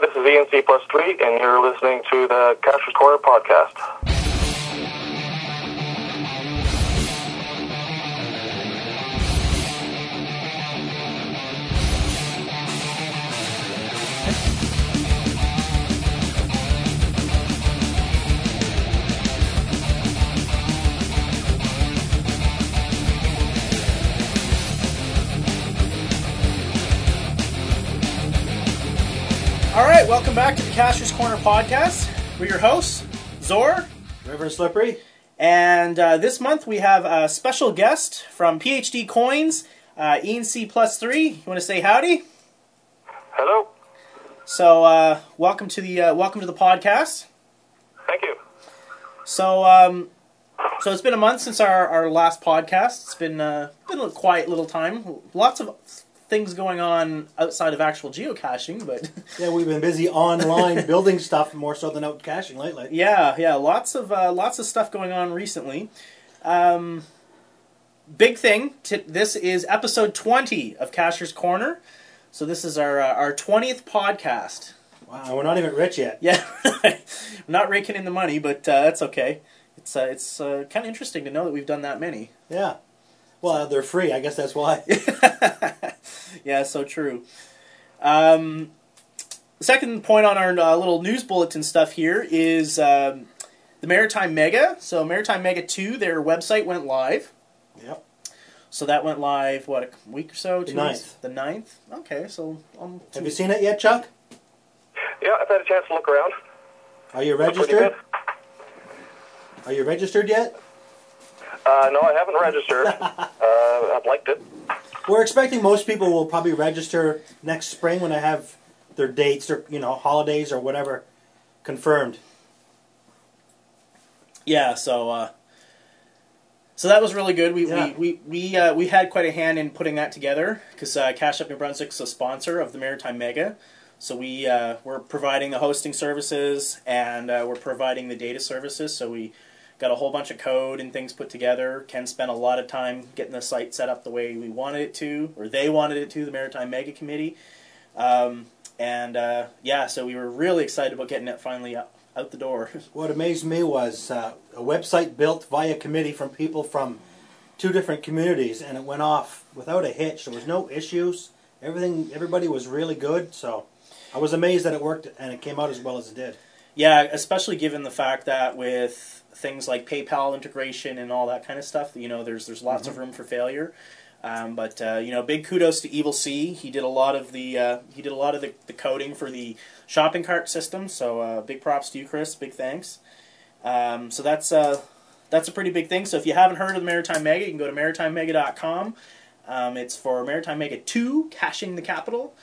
Hi, this is ENC Plus 3, and you're listening to the Cash Corner podcast. Right, welcome back to the Cachers Corner podcast. We're your hosts, Zor, Reverend Slippery. and uh, this month we have a special guest from PhD Coins, uh, ENC Plus Three. You want to say howdy? Hello. So, uh, welcome to the uh, welcome to the podcast. Thank you. So, um, so it's been a month since our, our last podcast. It's been uh, been a quiet little time. Lots of things going on outside of actual geocaching, but Yeah, we've been busy online building stuff more so than out caching lately. Yeah, yeah, lots of uh, lots of stuff going on recently. Um, big thing. T- this is episode twenty of Cacher's Corner. So this is our uh, our twentieth podcast. Wow, we're not even rich yet. Yeah, I'm not raking in the money, but uh, that's okay. It's uh, it's uh, kind of interesting to know that we've done that many. Yeah. Well, they're free. I guess that's why. yeah, so true. Um, second point on our uh, little news bulletin stuff here is um, the Maritime Mega. So Maritime Mega Two, their website went live. Yep. So that went live what a week or so? The Two ninth. The ninth. Okay, so um, Have you seen it yet, Chuck? Yeah, I've had a chance to look around. Are you registered? Are you registered yet? Uh, no, I haven't registered. uh, I've liked it. We're expecting most people will probably register next spring when I have their dates or you know holidays or whatever confirmed. yeah. So uh, so that was really good. We Yeah. we we we, uh, we had quite a hand in putting that together because uh, Cache Up New Brunswick's a sponsor of the Maritime Mega. So we uh, we're providing the hosting services and uh, we're providing the data services. So we got a whole bunch of code and things put together. Ken spent a lot of time getting the site set up the way we wanted it to, or they wanted it to. The Maritime Mega Committee, um, and uh, yeah, so we were really excited about getting it finally out, out the door. What amazed me was uh, a website built via committee from people from two different communities, and it went off without a hitch. There was no issues. Everything, everybody was really good. So I was amazed that it worked and it came out as well as it did. Yeah, especially given the fact that with things like PayPal integration and all that kind of stuff, you know, there's there's lots of room for failure. Um, but uh, you know, big kudos to Evil C. He did a lot of the uh, he did a lot of the, the coding for the shopping cart system. So uh, big props to you, Chris. Big thanks. Um, so that's uh, that's a pretty big thing. So if you haven't heard of the Maritime Mega, you can go to maritimemega.com. Um, it's for Maritime Mega Two, caching the capital,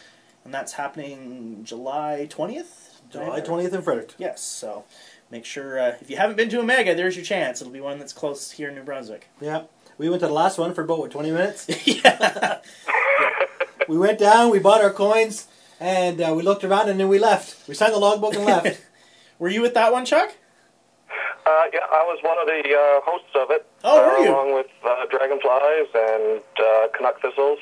and that's happening July twentieth. July 20th in Frederick. Yes, so make sure uh, if you haven't been to a mega, there's your chance. It'll be one that's close here in New Brunswick. Yeah. We went to the last one for about what, 20 minutes. yeah, we went down, we bought our coins, and uh, we looked around, and then we left. We signed the logbook and left. were you at that one, Chuck? Uh, yeah, I was one of the uh, hosts of it. Oh, were uh, you? Along with uh, Dragonflies and uh, Canuck Thistles.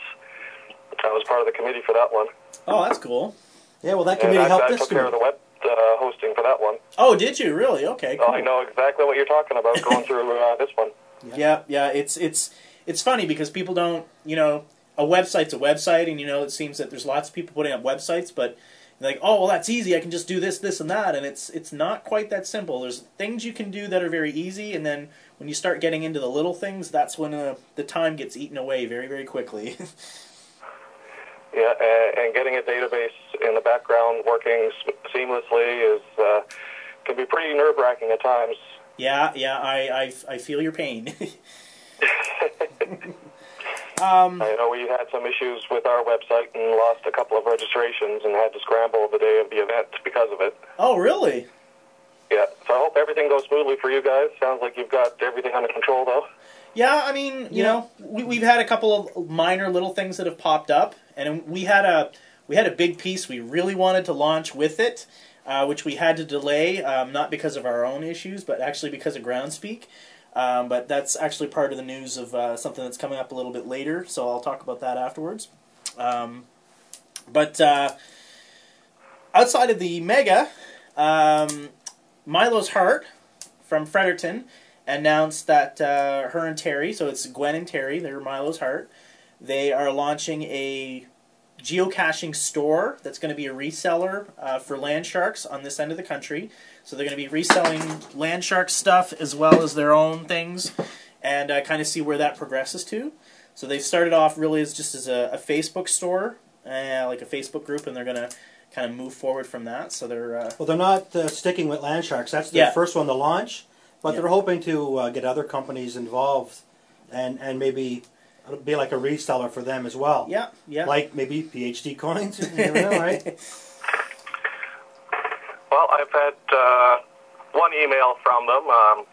I was part of the committee for that one. Oh, that's cool. yeah, well, that And committee I, helped I us. took care of the web uh, hosting for that one. Oh, did you really? Okay, So cool. I know exactly what you're talking about going through uh, this one. Yeah, yeah. It's it's it's funny because people don't, you know, a website's a website, and you know, it seems that there's lots of people putting up websites, but like, oh, well, that's easy. I can just do this, this, and that, and it's it's not quite that simple. There's things you can do that are very easy, and then when you start getting into the little things, that's when uh, the time gets eaten away very, very quickly. Yeah, and, and getting a database in the background working seamlessly is uh, can be pretty nerve wracking at times. Yeah, yeah, I, I, I feel your pain. um, I know we had some issues with our website and lost a couple of registrations and had to scramble the day of the event because of it. oh, really? Yeah, so I hope everything goes smoothly for you guys. Sounds like you've got everything under control, though. Yeah, I mean, you Yeah. know, we, we've had a couple of minor little things that have popped up, and we had a we had a big piece we really wanted to launch with it, uh, which we had to delay, um, not because of our own issues, but actually because of Groundspeak. Um, but that's actually part of the news of uh, something that's coming up a little bit later, so I'll talk about that afterwards. Um, but uh, outside of the mega, um, Milo's Heart from Fredericton announced that uh, her and Terry, so it's Gwen and Terry, they're Milo's Heart, they are launching a geocaching store that's going to be a reseller uh, for land sharks on this end of the country. So they're going to be reselling land shark stuff as well as their own things and uh, kind of see where that progresses to. So they started off really as just as a, a Facebook store, uh, like a Facebook group, and they're going to kind of move forward from that. So they're uh, Well, they're not uh, sticking with land sharks. That's the Yeah. first one to launch, but Yeah. they're hoping to uh, get other companies involved, and and maybe be like a reseller for them as well. yeah, yeah. Like maybe PhD coins. You know, right? Well, I've had uh, one email from them, um,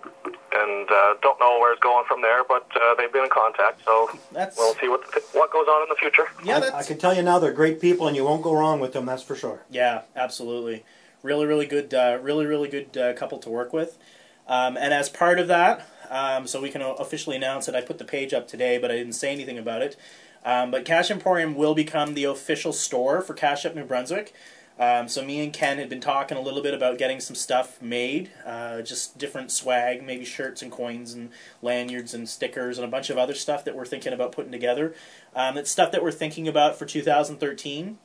and uh, don't know where it's going from there, but uh, they've been in contact, so That's we'll see what what goes on in the future. yeah, I, I can tell you now, they're great people, and you won't go wrong with them. That's for sure. Yeah, absolutely. Really, really good. Uh, really, really good uh, couple to work with. Um, and as part of that, um, so we can officially announce it. I put the page up today, but I didn't say anything about it. Um, but Cache Emporium will become the official store for Cache Up New Brunswick. Um, so me and Ken had been talking a little bit about getting some stuff made, uh, just different swag, maybe shirts and coins and lanyards and stickers and a bunch of other stuff that we're thinking about putting together. Um, it's stuff that we're thinking about for 2013.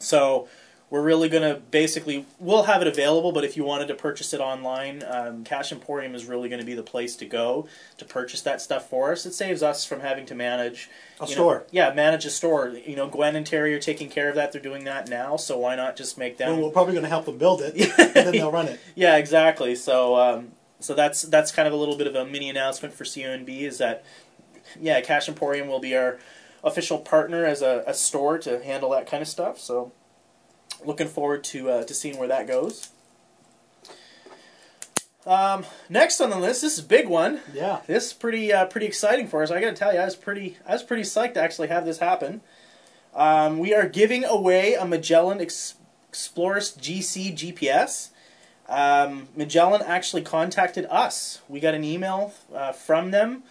So we're really going to basically we'll have it available but if you wanted to purchase it online um, cache emporium is really going to be the place to go to purchase that stuff for us it saves us from having to manage A you know- store. yeah manage a store you know gwen and terry are taking care of that they're doing that now so why not just make them Well, we're probably going to help them build it, and then they'll run it. yeah, exactly. So, um, so that's that's kind of a little bit of a mini announcement for CUNB is that, yeah, Cache Emporium will be our official partner as a, a store to handle that kind of stuff. So, looking forward to uh, to seeing where that goes. Um, next on the list, this is a big one. Yeah. This is pretty uh, pretty exciting for us. I got to tell you, I was pretty I was pretty psyched to actually have this happen. Um, we are giving away a Magellan Ex- eXplorist GC GPS. Um, Magellan actually contacted us. We got an email uh, from them,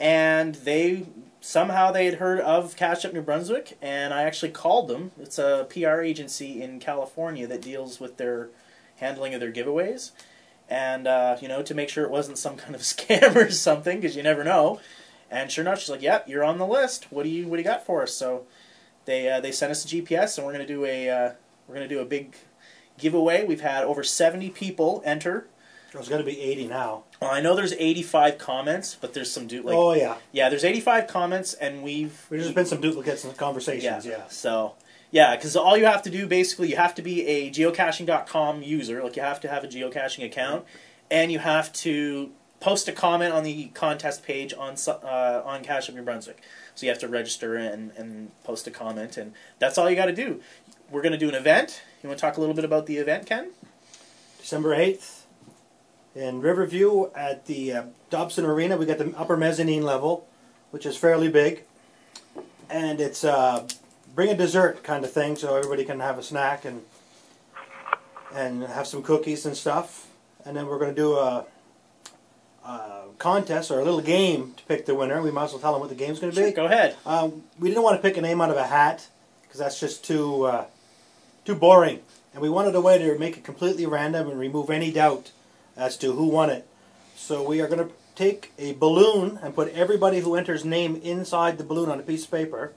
and they somehow they had heard of Cache Up New Brunswick, and I actually called them. It's a PR agency in California that deals with their handling of their giveaways, and uh, you know to make sure it wasn't some kind of scam or something, because you never know. And sure enough, she's like, "Yep, you're on the list. What do you what do you got for us?" So they uh, they sent us a GPS, and we're gonna do a uh, we're gonna do a big giveaway. We've had over 70 people enter. There's going to be 80 now. Well, I know there's 85 comments, but there's some du- like oh, yeah. yeah, there's 85 comments, and we've There's just been some duplicates in the conversations, yeah. So yeah, because all you have to do basically, you have to be a geocaching.com user. Like you have to have a geocaching account, and you have to post a comment on the contest page on su- uh, on Cache Up New Brunswick. So you have to register and, and post a comment, and that's all you got to do. We're going to do an event. You want to talk a little bit about the event, Ken? December 8th in Riverview at the uh, Dobson Arena. We got the upper mezzanine level, which is fairly big. And it's uh, bring a dessert kind of thing so everybody can have a snack and and have some cookies and stuff. And then we're going to do a, a contest or a little game to pick the winner. We might as well tell them what the game's going to Sure, be. go ahead. Um, we didn't want to pick a name out of a hat because that's just too uh, too boring, and we wanted a way to make it completely random and remove any doubt as to who won it. So we are going to take a balloon and put everybody who enters name inside the balloon on a piece of paper,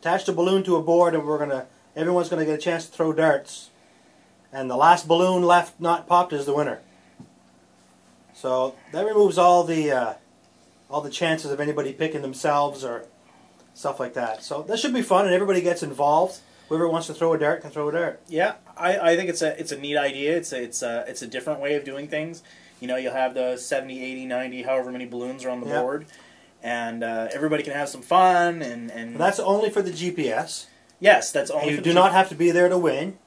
attach the balloon to a board, and we're going to everyone's going to get a chance to throw darts, and the last balloon left not popped is the winner. So that removes all the uh, all the chances of anybody picking themselves or stuff like that. So that should be fun, and everybody gets involved. Whoever wants to throw a dart can throw a dart. Yeah, I, I think it's a it's a neat idea. It's a, it's a it's a different way of doing things. You know, you'll have the 70, 80, 90, however many balloons are on the Yeah. board, and uh, everybody can have some fun. And, and that's only for the GPS. yes, that's only. you do not have to be there to win.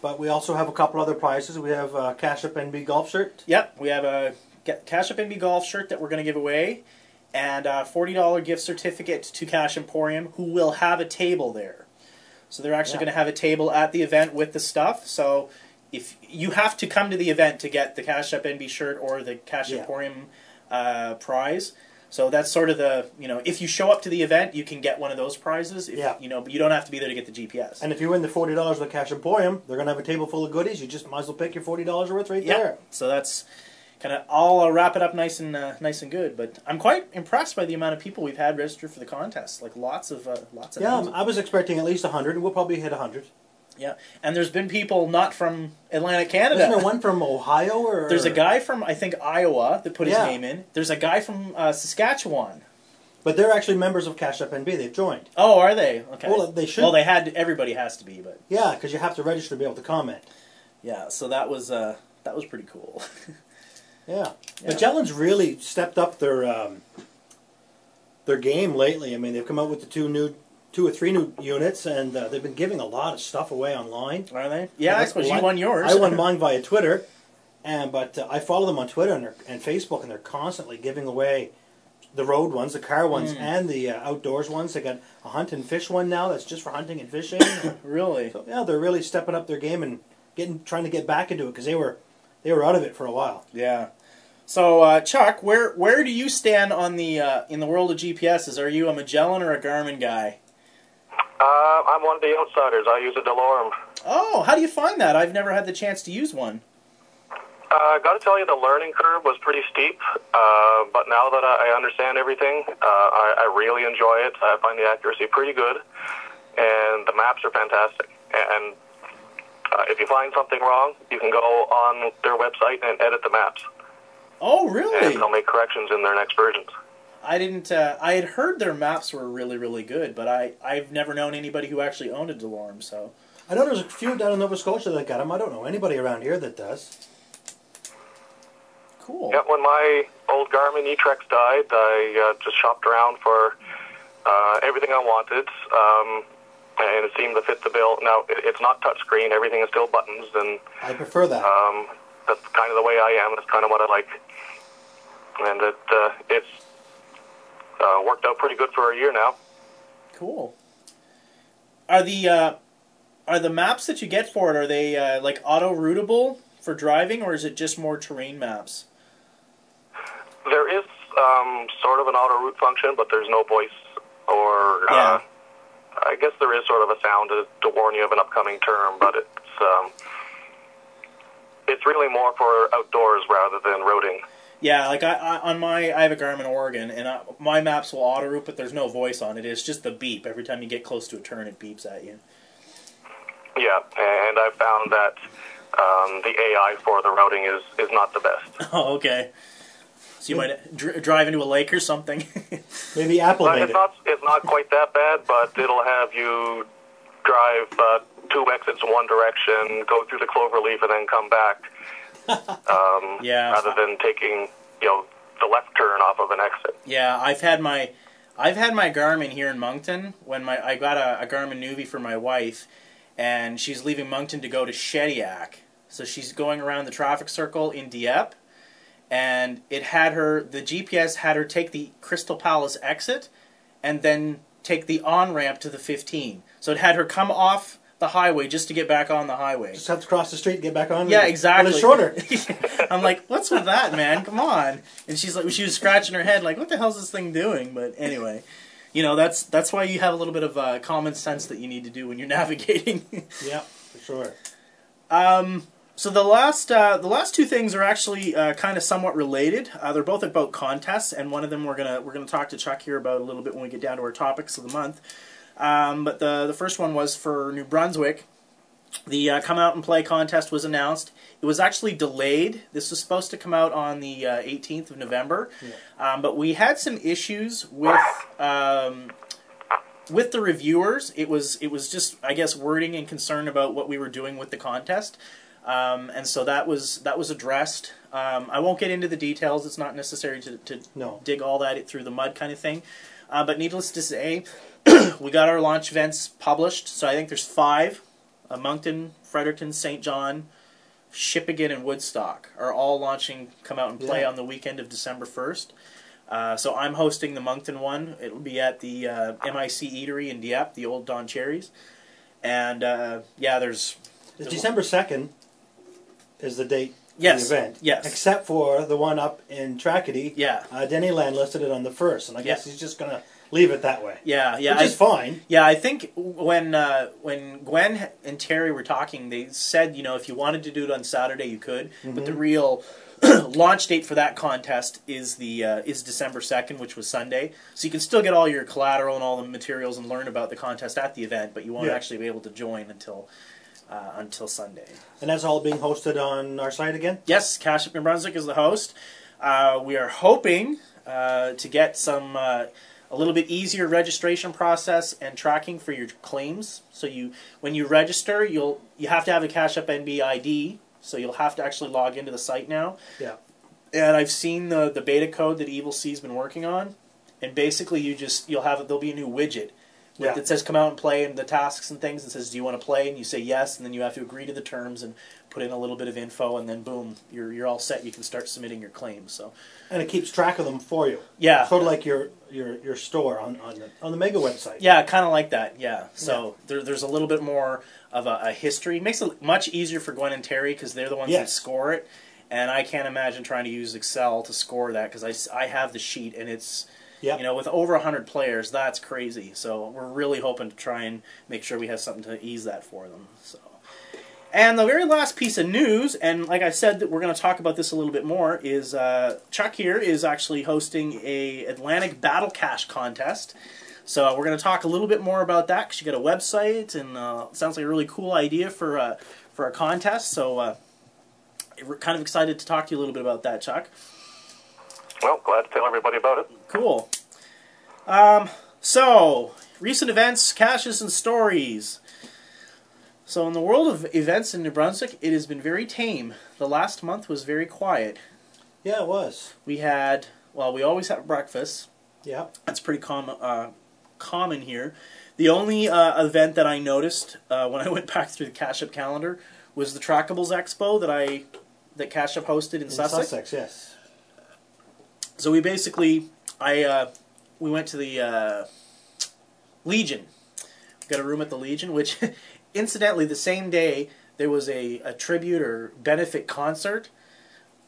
But we also have a couple other prizes. We have a Cache Up NB golf shirt. Yep, we have a Ca- Cache Up NB golf shirt that we're going to give away, and a forty dollar gift certificate to Cache Emporium, who will have a table there. So they're actually Yeah. going to have a table at the event with the stuff. So if you have to come to the event to get the Cache Up NB shirt or the Cash Yeah. Emporium uh, prize, So that's sort of the you know if you show up to the event, you can get one of those prizes. If, Yeah. You know, but you don't have to be there to get the GPS. And if you win the forty dollars with Cache Emporium, they're gonna have a table full of goodies. You just might as well pick your forty dollars worth right yeah. there. So that's kind of I'll uh, wrap it up nice and uh, nice and good. But I'm quite impressed by the amount of people we've had register for the contest. Like lots of uh, lots of Yeah. I was expecting at least hundred, and we'll probably hit hundred. yeah. And there's been people not from Atlantic Canada. Isn't there one from Ohio or? There's a guy from I think Iowa that put his name in. There's a guy from uh, Saskatchewan. but they're actually members of Cache Up NB. They've joined. Oh, are they? Okay. Well, they should- Well, they had. Everybody has to be, but Yeah, because you have to register to be able to comment. yeah. So that was uh, that was pretty cool. Yeah. Yeah. Magellan's really stepped up their um, their game lately. I mean, they've come out with the two new, two or three new units, and uh, they've been giving a lot of stuff away online. are they? Yeah, I Like, suppose well, you won yours. I won mine via Twitter, and but uh, I follow them on Twitter and, and Facebook, and they're constantly giving away the road ones, the car ones, Mm. and the uh, outdoors ones. They got a hunt and fish one now that's just for hunting and fishing. really? so yeah, they're really stepping up their game and getting trying to get back into it because they were they were out of it for a while. Yeah. So uh, Chuck, where where do you stand on the uh, in the world of GPSs? Are you a Magellan or a Garmin guy? Uh, I'm one of the outsiders. I use a DeLorme. Oh, how do you find that? I've never had the chance to use one. Uh, got to tell you, the learning curve was pretty steep. Uh, but now that I I understand everything, uh, I, I really enjoy it. I find the accuracy pretty good, and the maps are fantastic. And uh, if you find something wrong, you can go on their website and edit the maps, Oh, and really? they'll make corrections in their next versions. I didn't. Uh, I had heard their maps were really really good, but I I've never known anybody who actually owned a DeLorme. So I know there's a few down in Nova Scotia that got them. I don't know anybody around here that does. cool. Yeah, when my old Garmin eTrex died, I uh, just shopped around for uh, everything I wanted, um, and it seemed to fit the bill. Now, it, it's not touchscreen; everything is still buttons, and I prefer that. um, that's kind of the way I am. That's kind of what I like, and it uh, it's uh, worked out pretty good for a year now. Cool. Are the uh, are the maps that you get for it are they uh, like auto routable for driving, or is it just more terrain maps? There is um, sort of an auto route function, but there's no voice or. Yeah. Uh, I guess there is sort of a sound to, to warn you of an upcoming term, but it's um, it's really more for outdoors rather than roading. Yeah, like I, I on my I have a Garmin Oregon, and I, my maps will auto route, but there's no voice on it. It's just the beep every time you get close to a turn. It beeps at you. Yeah, and I found that um, the AI for the routing is is not the best. Oh, okay. So you might dr- drive into a lake or something. Maybe Apple But made it's it. not it's not quite that bad, but it'll have you drive uh, two exits in one direction, go through the clover leaf, and then come back. Um, Yeah. Rather than taking you know the left turn off of an exit. yeah, I've had my I've had my Garmin here in Moncton when my I got a, a Garmin Nuvi for my wife, and she's leaving Moncton to go to Shediac. So she's going around the traffic circle in Dieppe, and it had her the GPS had her take the Crystal Palace exit, and then take the on ramp to the 15. So it had her come off the highway just to get back on the highway. Just have to cross the street and get back on. Yeah, exactly. it's shorter. I'm like, what's with that, man? Come on. And she's like, she was scratching her head, like, what the hell's this thing doing? But anyway, you know, that's that's why you have a little bit of uh, common sense that you need to do when you're navigating. yeah, for sure. um, so the last uh, the last two things are actually uh, kind of somewhat related. Uh, they're both about contests, and one of them we're gonna we're gonna talk to Chuck here about a little bit when we get down to our topics of the month. Um, but the the first one was for New Brunswick. The uh, come out and play contest was announced. It was actually delayed. This was supposed to come out on the uh, 18th of November, um, but we had some issues with um, with the reviewers. It was it was just I guess wording and concern about what we were doing with the contest, um, and so that was that was addressed. Um, I won't get into the details. It's not necessary to, to No. dig all that through the mud kind of thing. Uh, but needless to say, we got our launch events published. So I think there's five: uh, Moncton, Fredericton, St. John, Shippagan, and Woodstock are all launching. Come out and play Yeah. on the weekend of December first. Uh, so I'm hosting the Moncton one. It'll be at the uh, MIC Eatery in Dieppe, the old Don Cherries. And uh, yeah, there's It's December second is the date Yes, the event. yes. Except for the one up in Tracadie. Yeah. Uh, Denny Land listed it on the first, and I guess Yeah. he's just going to leave it that way. Yeah, yeah. Which I- is fine. Yeah, I think when uh, when Gwen and Terry were talking, they said you know if you wanted to do it on Saturday, you could, but the real launch date for that contest is the uh, is December second, which was Sunday. So you can still get all your collateral and all the materials and learn about the contest at the event, but you won't Yeah. actually be able to join until uh, until Sunday. And that's all being hosted on our site again? Yes, Cache Up New Brunswick is the host. Uh, we are hoping uh, to get some uh, a little bit easier registration process and tracking for your claims. So you, when you register, you'll you have to have a Cache Up NB ID. So you'll have to actually log into the site now. Yeah. And I've seen the the beta code that Evil C's been working on, and basically you just you'll have there'll be a new widget Yeah. that says come out and play and the tasks and things and says do you want to play? And you say yes and then you have to agree to the terms and put in a little bit of info and then boom you're you're all set you can start submitting your claims so. And it keeps track of them for you. yeah. Sort of like your your, your store on, on, the, on the Mega website. yeah kind of like that yeah. So There, there's a little bit more of a, a history. It makes it much easier for Gwen and Terry because they're the ones that score it. And I can't imagine trying to use Excel to score that because I I have the sheet and it's Yep. You know, with over 100 players, that's crazy. So we're really hoping to try and make sure we have something to ease that for them. So, and the very last piece of news, and like I said, that we're going to talk about this a little bit more, is uh, Chuck here is actually hosting a Atlantic Battle Cache contest. So we're going to talk a little bit more about that because you got a website and uh, sounds like a really cool idea for uh, for a contest. So uh, we're kind of excited to talk to you a little bit about that, Chuck. Well, glad to tell everybody about it. Cool. Um, so, recent events, caches, and stories. So, in the world of events in New Brunswick, it has been very tame. The last month was very quiet. Yeah, it was. We had, well, we always have breakfast. Yeah. That's pretty common. Uh, common here. The only uh, event that I noticed uh, when I went back through the Cache Up calendar was the Trackables Expo that I that Cache Up hosted in, In Sussex. Sussex, yes. So we basically, I uh, we went to the uh, Legion. We got a room at the Legion, which, incidentally, the same day there was a, a tribute or benefit concert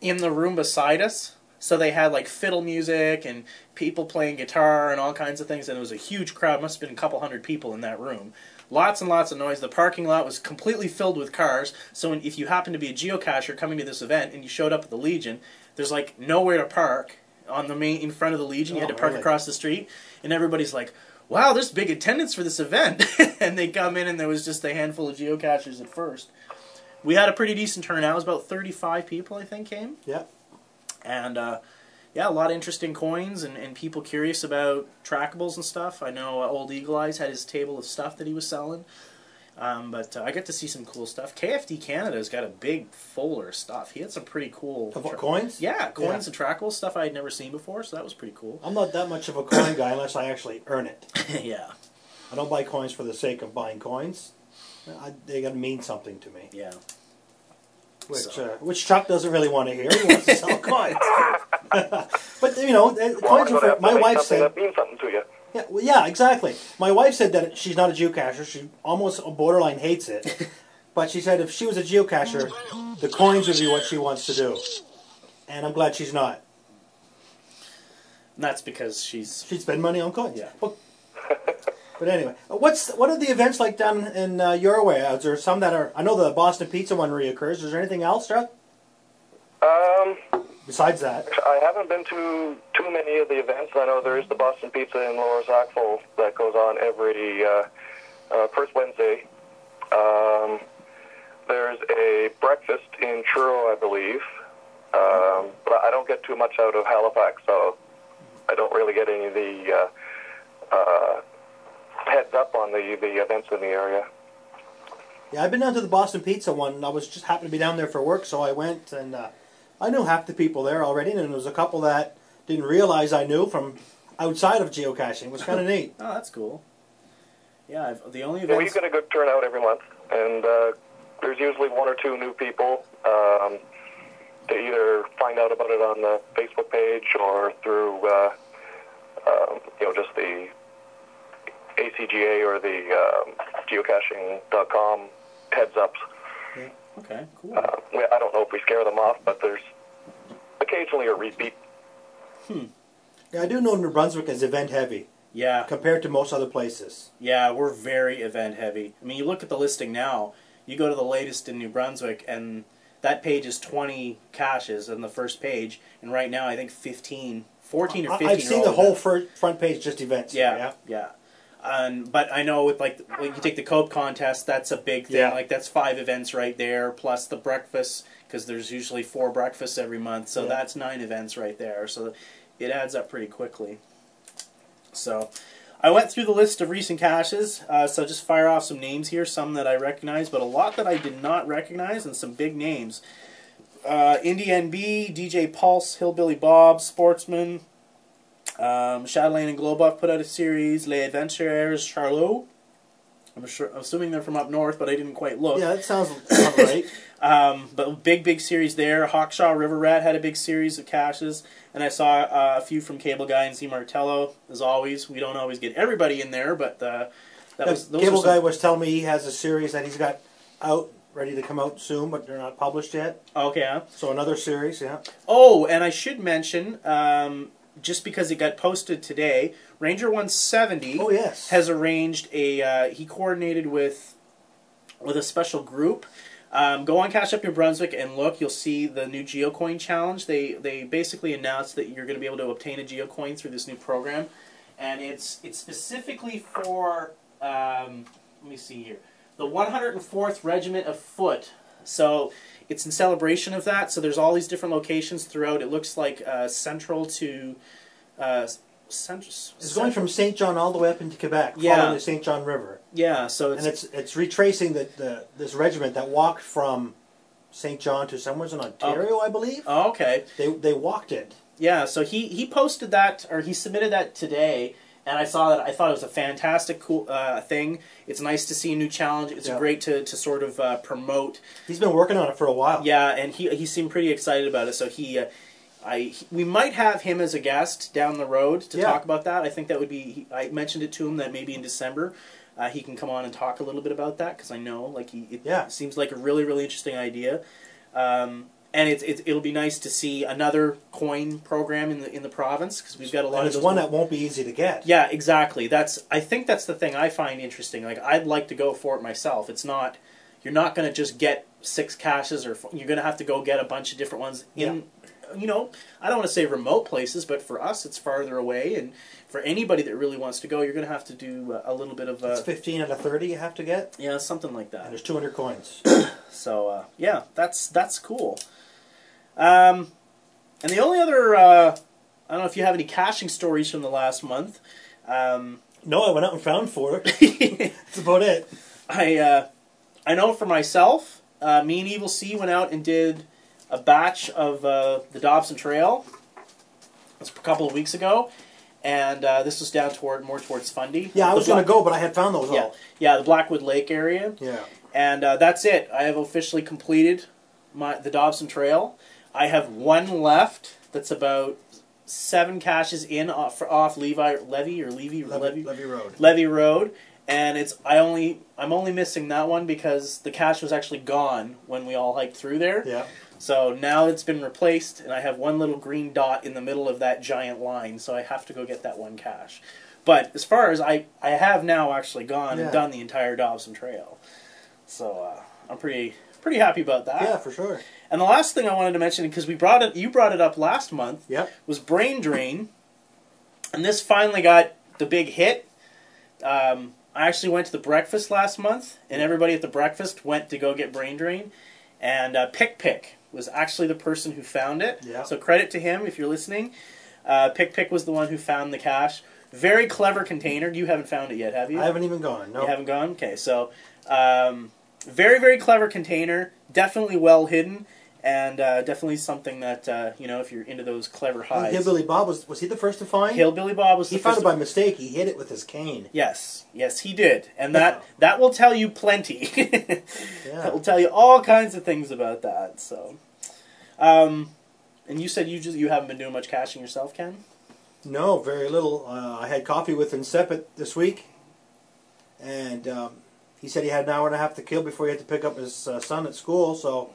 in the room beside us. So they had like fiddle music and people playing guitar and all kinds of things, and it was a huge crowd. Must have been a couple hundred people in that room. Lots and lots of noise. The parking lot was completely filled with cars. So if you happen to be a geocacher coming to this event and you showed up at the Legion, there's like nowhere to park on the main in front of the Legion. You had Oh, to park really? across the street, and everybody's like, "Wow, there's big attendance for this event." and they come in, and there was just a handful of geocachers at first. We had a pretty decent turnout. It was about 35 people, I think, came Yeah. and uh, yeah, a lot of interesting coins and, and people curious about trackables and stuff. I know uh, Old Eagle Eyes had his table of stuff that he was selling, um, but uh, I got to see some cool stuff. KFD Canada's got a big folder of stuff. He had some pretty cool Of what, tra- coins? Yeah, coins Yeah. and trackables stuff I had never seen before, so that was pretty cool. I'm not that much of a coin guy unless I actually earn it. yeah, I don't buy coins for the sake of buying coins. I, they got to mean something to me. yeah. Which So- uh, which Chuck doesn't really want to hear. He wants to sell coins. but you know, uh, Well, coins are for, my make wife said. that means something to you. Yeah, well, yeah, exactly. My wife said that she's not a geocacher. She almost borderline hates it. but she said if she was a geocacher, the coins would be what she wants to do. And I'm glad she's not. And that's because she's She'd spend money on coins. Yeah. But, but anyway, what's what are the events like down in uh, your way? Is there some that are? I know the Boston Pizza one reoccurs. Is there anything else, Chuck? Um, Besides that, I haven't been to too many of the events. I know there is the Boston Pizza in Lower Sackville that goes on every uh, uh, first Wednesday. Um, there's a breakfast in Truro, I believe. Um, but I don't get too much out of Halifax, so I don't really get any of the uh, uh, heads up on the, the events in the area. yeah, I've been down to the Boston Pizza one. I was just happened to be down there for work, so I went and uh, I knew half the people there already, and there was a couple that didn't realize I knew from outside of geocaching. It was kind of neat. oh, that's cool. Yeah, I've, the only Yeah, we events. get a good turnout every month, and uh, there's usually one or two new people um, to either find out about it on the Facebook page or through, uh, um, you know, just the ACGA or the um, geocaching.com heads ups. Yeah. Okay, cool. Uh, I don't know if we scare them off, but there's occasionally a repeat. Hmm. Yeah, I do know New Brunswick is event heavy Yeah, compared to most other places. yeah, we're very event heavy. I mean, you look at the listing now. You go to the latest in New Brunswick, and that page is 20 caches on the first page, and right now I think 15, 14 or 15. I've are seen the whole event. front page just events. Yeah, yeah. yeah. Um, but I know with like when you take the Cope contest, that's a big thing. Yeah. Like that's five events right there, plus the breakfast because there's usually four breakfasts every month, so Yeah. that's nine events right there. So it adds up pretty quickly. So I went through the list of recent caches. Uh, so just fire off some names here, some that I recognize, but a lot that I did not recognize, and some big names. Uh, Indie NB, DJ Pulse, Hillbilly Bob, Sportsman, um, Chatelaine and Globuff put out a series. Les Adventures Charlot. I'm sure. Assuming they're from up north, but I didn't quite look. Yeah, that sounds right. Um, but big, big series there. Hawkshaw River Rat had a big series of caches, and I saw uh, a few from Cable Guy and Z Martello. As always, we don't always get everybody in there, but uh, that was The those Cable some- guy was telling me he has a series that he's got out, ready to come out soon, but they're not published yet. Okay. So another series, yeah. Oh, and I should mention, um, just because it got posted today, Ranger 170 Oh yes. has arranged a. Uh, he coordinated with with a special group. Um, go on Cache Up New Brunswick and look. You'll see the new GeoCoin challenge. They they basically announced that you're going to be able to obtain a GeoCoin through this new program, and it's it's specifically for. Um, let me see here, the 104th Regiment of Foot. So it's in celebration of that. So there's all these different locations throughout. It looks like uh, central to. Uh, cent- It's going from St. John all the way up into Quebec, Yeah. following the St. John River, yeah. So it's and it's it's retracing the, the this regiment that walked from St. John to somewhere in Ontario, I believe. oh, okay. They they walked it. Yeah, so he, he posted that or he submitted that today, and I saw that. I thought it was a fantastic cool uh, thing. It's nice to see a new challenge. It's Yeah. great to, to sort of uh, promote. He's been working on it for a while. Yeah, and he he seemed pretty excited about it. So he, uh, I he- we might have him as a guest down the road to Yeah. talk about that. I think that would be. He, I mentioned it to him that maybe in December. Uh, he can come on and talk a little bit about that because I know like he it Yeah. seems like a really really interesting idea. Um, and it's, it's it'll be nice to see another coin program in the in the province because we've got a lot And of it's those one that won't be easy to get. yeah, exactly. That's I think that's the thing I find interesting. Like I'd like to go for it myself. It's not you're not going to just get six caches or you're going to have to go get a bunch of different ones in you know, I don't want to say remote places, but for us it's farther away and for anybody that really wants to go, you're going to have to do uh, a little bit of It's uh, 15 out of 30 you have to get, yeah, something like that. and there's 200 coins. So uh, yeah, that's that's cool. Um, and the only other uh, I don't know if you have any caching stories from the last month. Um, no, I went out and found four. That's about it. I uh, I know for myself, uh, me and Evil C went out and did a batch of uh, the Dobson Trail. It's a couple of weeks ago, and uh, this was down toward more towards Fundy. Yeah, I was going to go, but I had found those Yeah, all. yeah, the Blackwood Lake area, Yeah. and uh, that's it. I have officially completed my the Dobson Trail. I have one left. That's about seven caches in off, off Levi Levy or Levy Levy, Levy Levy Road. Levy Road, and it's I only I'm only missing that one because the cache was actually gone when we all hiked through there. Yeah. So now it's been replaced, and I have one little green dot in the middle of that giant line. So I have to go get that one cache. But as far as I I have now actually gone Yeah. and done the entire Dobson Trail, so uh, I'm pretty pretty happy about that. Yeah, for sure. And the last thing I wanted to mention because we brought it you brought it up last month Yep. was Brain Drain, and this finally got the big hit. Um, I actually went to the breakfast last month, and everybody at the breakfast went to go get Brain Drain, and uh, Pick Pick was actually the person who found it. Yeah. So credit to him if you're listening. Uh, Pick Pick was the one who found the cache. Very clever container. You haven't found it yet, have you? I haven't even gone. No. You haven't gone? Okay, so um, very, very clever container. Definitely well hidden, and uh, definitely something that, uh, you know, if you're into those clever hides. Hillbilly Bob was was he the first to find? Hillbilly Bob was he found it by mistake. He hit it with his cane. Yes, yes, he did, and that that will tell you plenty. that will tell you all kinds of things about that. So, um, and you said you just you haven't been doing much caching yourself, Ken? No, very little. Uh, I had coffee with Incepit this week, and um, he said he had an hour and a half to kill before he had to pick up his uh, son at school. So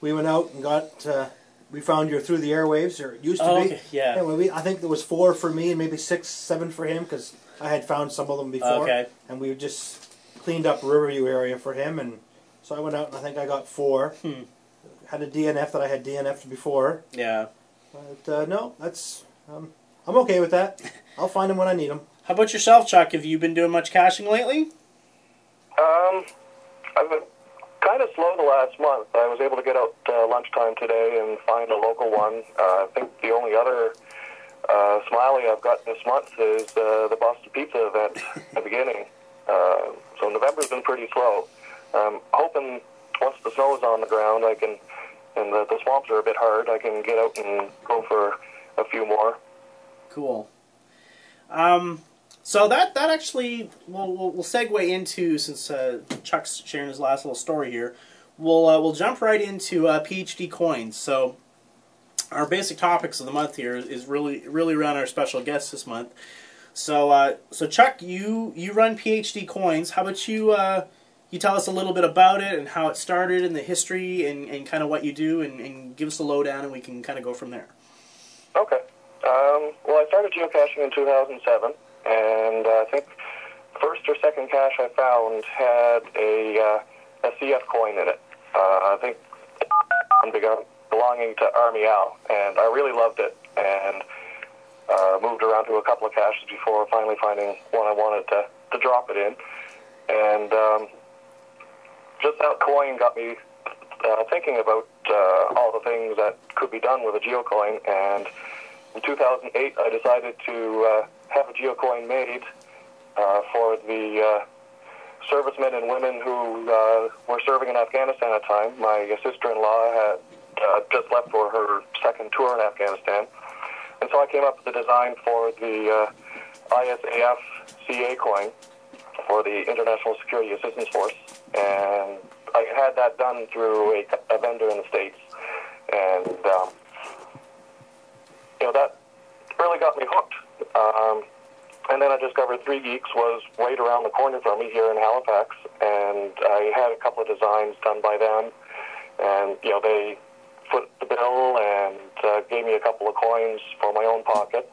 we went out and got. Uh, we found you through the airwaves, or it used to Oh, be. okay, yeah. Anyway, we, I think there was four for me and maybe six, seven for him because I had found some of them before. Okay. And we just cleaned up Riverview area for him, and so I went out and I think I got four. Hmm. Had a DNF that I had DNF'd before. Yeah. But uh, no, that's um, I'm okay with that. I'll find them when I need them. How about yourself, Chuck? Have you been doing much caching lately? Um, I've been kind of slow the last month. I was able to get out uh, lunchtime today and find a local one. Uh, I think the only other uh, smiley I've got this month is uh, the Boston Pizza event at the beginning. Uh, so November's been pretty slow. Um, hoping once the snow is on the ground, I can, and the, the swamps are a bit hard, I can get out and go for a few more. Cool. Um, so that that actually we'll, we'll, we'll segue into since uh, Chuck's sharing his last little story here. We'll uh, we'll jump right into uh, PhD coins. So our basic topics of the month here is really really around our special guest this month. So uh, so Chuck, you you run PhD coins. How about you? Uh, you tell us a little bit about it and how it started and the history and, and kind of what you do and, and give us the lowdown and we can kind of go from there. Okay. Um, well, I started geocaching in 2007, and uh, I think first or second cache I found had a, uh, a CF coin in it. Uh, I think belonging to Army Al, and I really loved it, and uh, moved around to a couple of caches before finally finding one I wanted to, to drop it in. And um, just that coin got me uh, thinking about uh, all the things that could be done with a geocoin, and in 2008, I decided to have a geocoin made uh, for the uh, servicemen and women who uh, were serving in Afghanistan at the time. My sister-in-law had uh, just left for her second tour in Afghanistan, and so I came up with the design for the uh, ISAF CA coin for the International Security Assistance Force, and I had that done through a, a vendor in the States, and um, you know, that really got me hooked. Um, and then I discovered Three Geeks was right around the corner from me here in Halifax, and I had a couple of designs done by them, and you know they foot the bill and uh, gave me a couple of coins for my own pocket.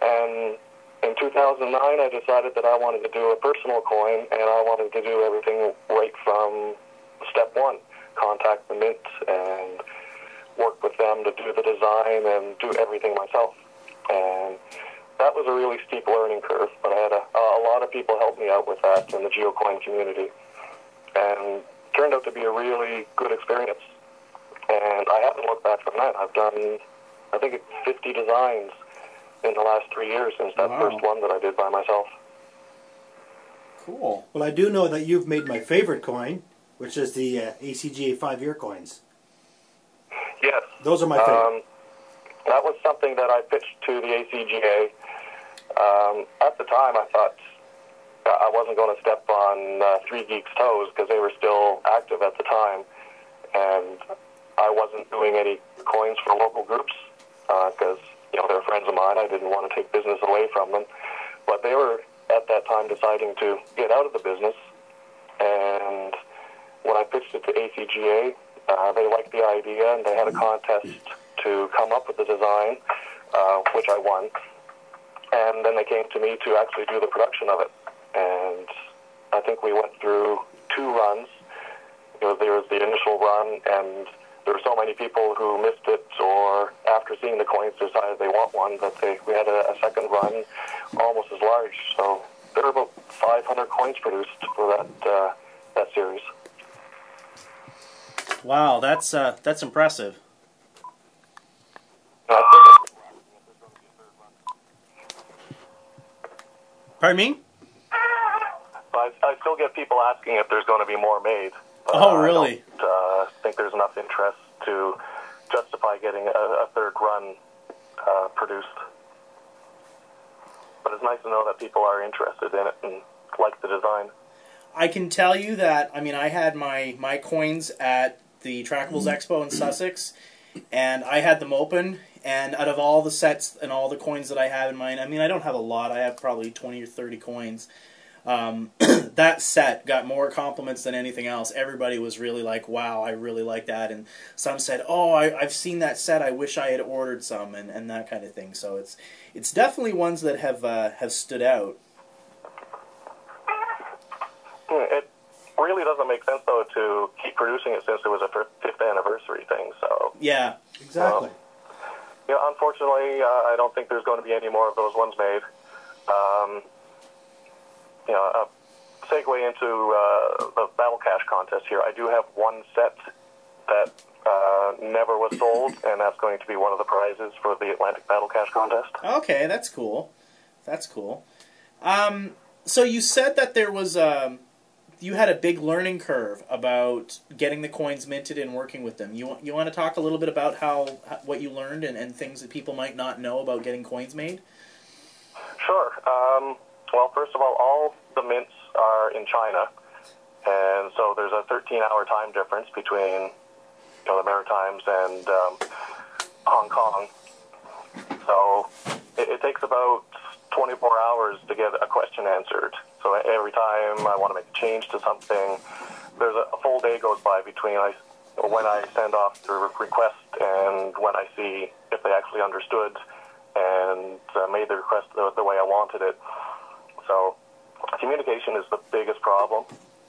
And in 2009, I decided that I wanted to do a personal coin, and I wanted to do everything right from step one: contact the mint and work with them to do the design and do everything myself. And that was a really steep learning curve, but I had a, a lot of people help me out with that in the geocoin community. And turned out to be a really good experience. And I haven't looked back from that. I've done, I think, 50 designs in the last three years since that Wow. first one that I did by myself. Cool. Well, I do know that you've made my favorite coin, which is the uh, ACGA five-year coins. Yes. Those are my favorite. Um, that was something that I pitched to the ACGA. Um, at the time, I thought I wasn't going to step on uh, Three Geeks' toes because they were still active at the time, and I wasn't doing any coins for local groups because you know they're friends of mine. I didn't want to take business away from them, but they were at that time deciding to get out of the business, and when I pitched it to ACGA, uh, they liked the idea, and they had a contest to come up with the design, uh, which I won. And then they came to me to actually do the production of it. And I think we went through two runs. You know, there was the initial run, and there were so many people who missed it, or after seeing the coins decided they want one, that they we had a, a second run, almost as large. So there were about 500 coins produced for that uh, that series. Wow, that's uh, that's impressive. Pardon me? I, I still get people asking if there's going to be more made. but Oh, I really? don't uh, think there's enough interest to justify getting a, a third run uh, produced. But it's nice to know that people are interested in it and like the design. I can tell you that I mean I had my my coins at the Trackables Expo in Sussex, and I had them open. And out of all the sets and all the coins that I have in mine, I mean I don't have a lot. I have probably twenty or thirty coins. Um, that set got more compliments than anything else. Everybody was really like, "Wow, I really like that," and some said, "Oh, I, have seen that set. I wish I had ordered some," and, and that kind of thing. So it's it's definitely ones that have uh, have stood out. Hmm, it really doesn't make sense though to keep producing it since it was a fifth anniversary thing. So yeah, exactly. Um, yeah, unfortunately, uh, I don't think there's going to be any more of those ones made. Um, you know, a segue into uh, the Battle Cache contest here. I do have one set that uh, never was sold, and that's going to be one of the prizes for the Atlantic Battle Cache contest. Okay, that's cool. That's cool. Um, so you said that there was um, you had a big learning curve about getting the coins minted and working with them. You you want to talk a little bit about how what you learned and, and things that people might not know about getting coins made? Sure. Um, well, first of all, all the mints are in China, and so there's a 13-hour time difference between you know the Maritimes and um, Hong Kong. So it, it takes about 24 hours to get a question answered. So every time I want to make a change to something, there's a, a full day goes by between I, when I send off the request and when I see if they actually understood and uh, made the request the, the way I wanted it. So communication is the biggest problem.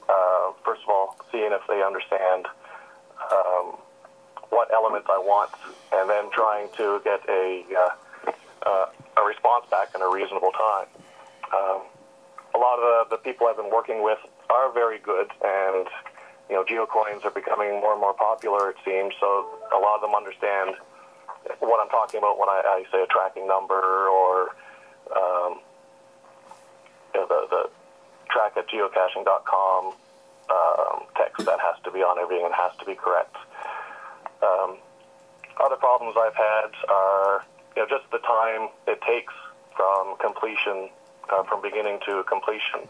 Uh, first of all, seeing if they understand um, what elements I want, and then trying to get a uh, uh, a response back in a reasonable time. Um, a lot of the, the people I've been working with are very good, and you know, geocoins are becoming more and more popular. It seems so. A lot of them understand what I'm talking about when I, I say a tracking number or um, you know, the, the track at geocaching.com um, text that has to be on everything and has to be correct. Um, other problems I've had are you know, just the time it takes from completion, uh, from beginning to completion.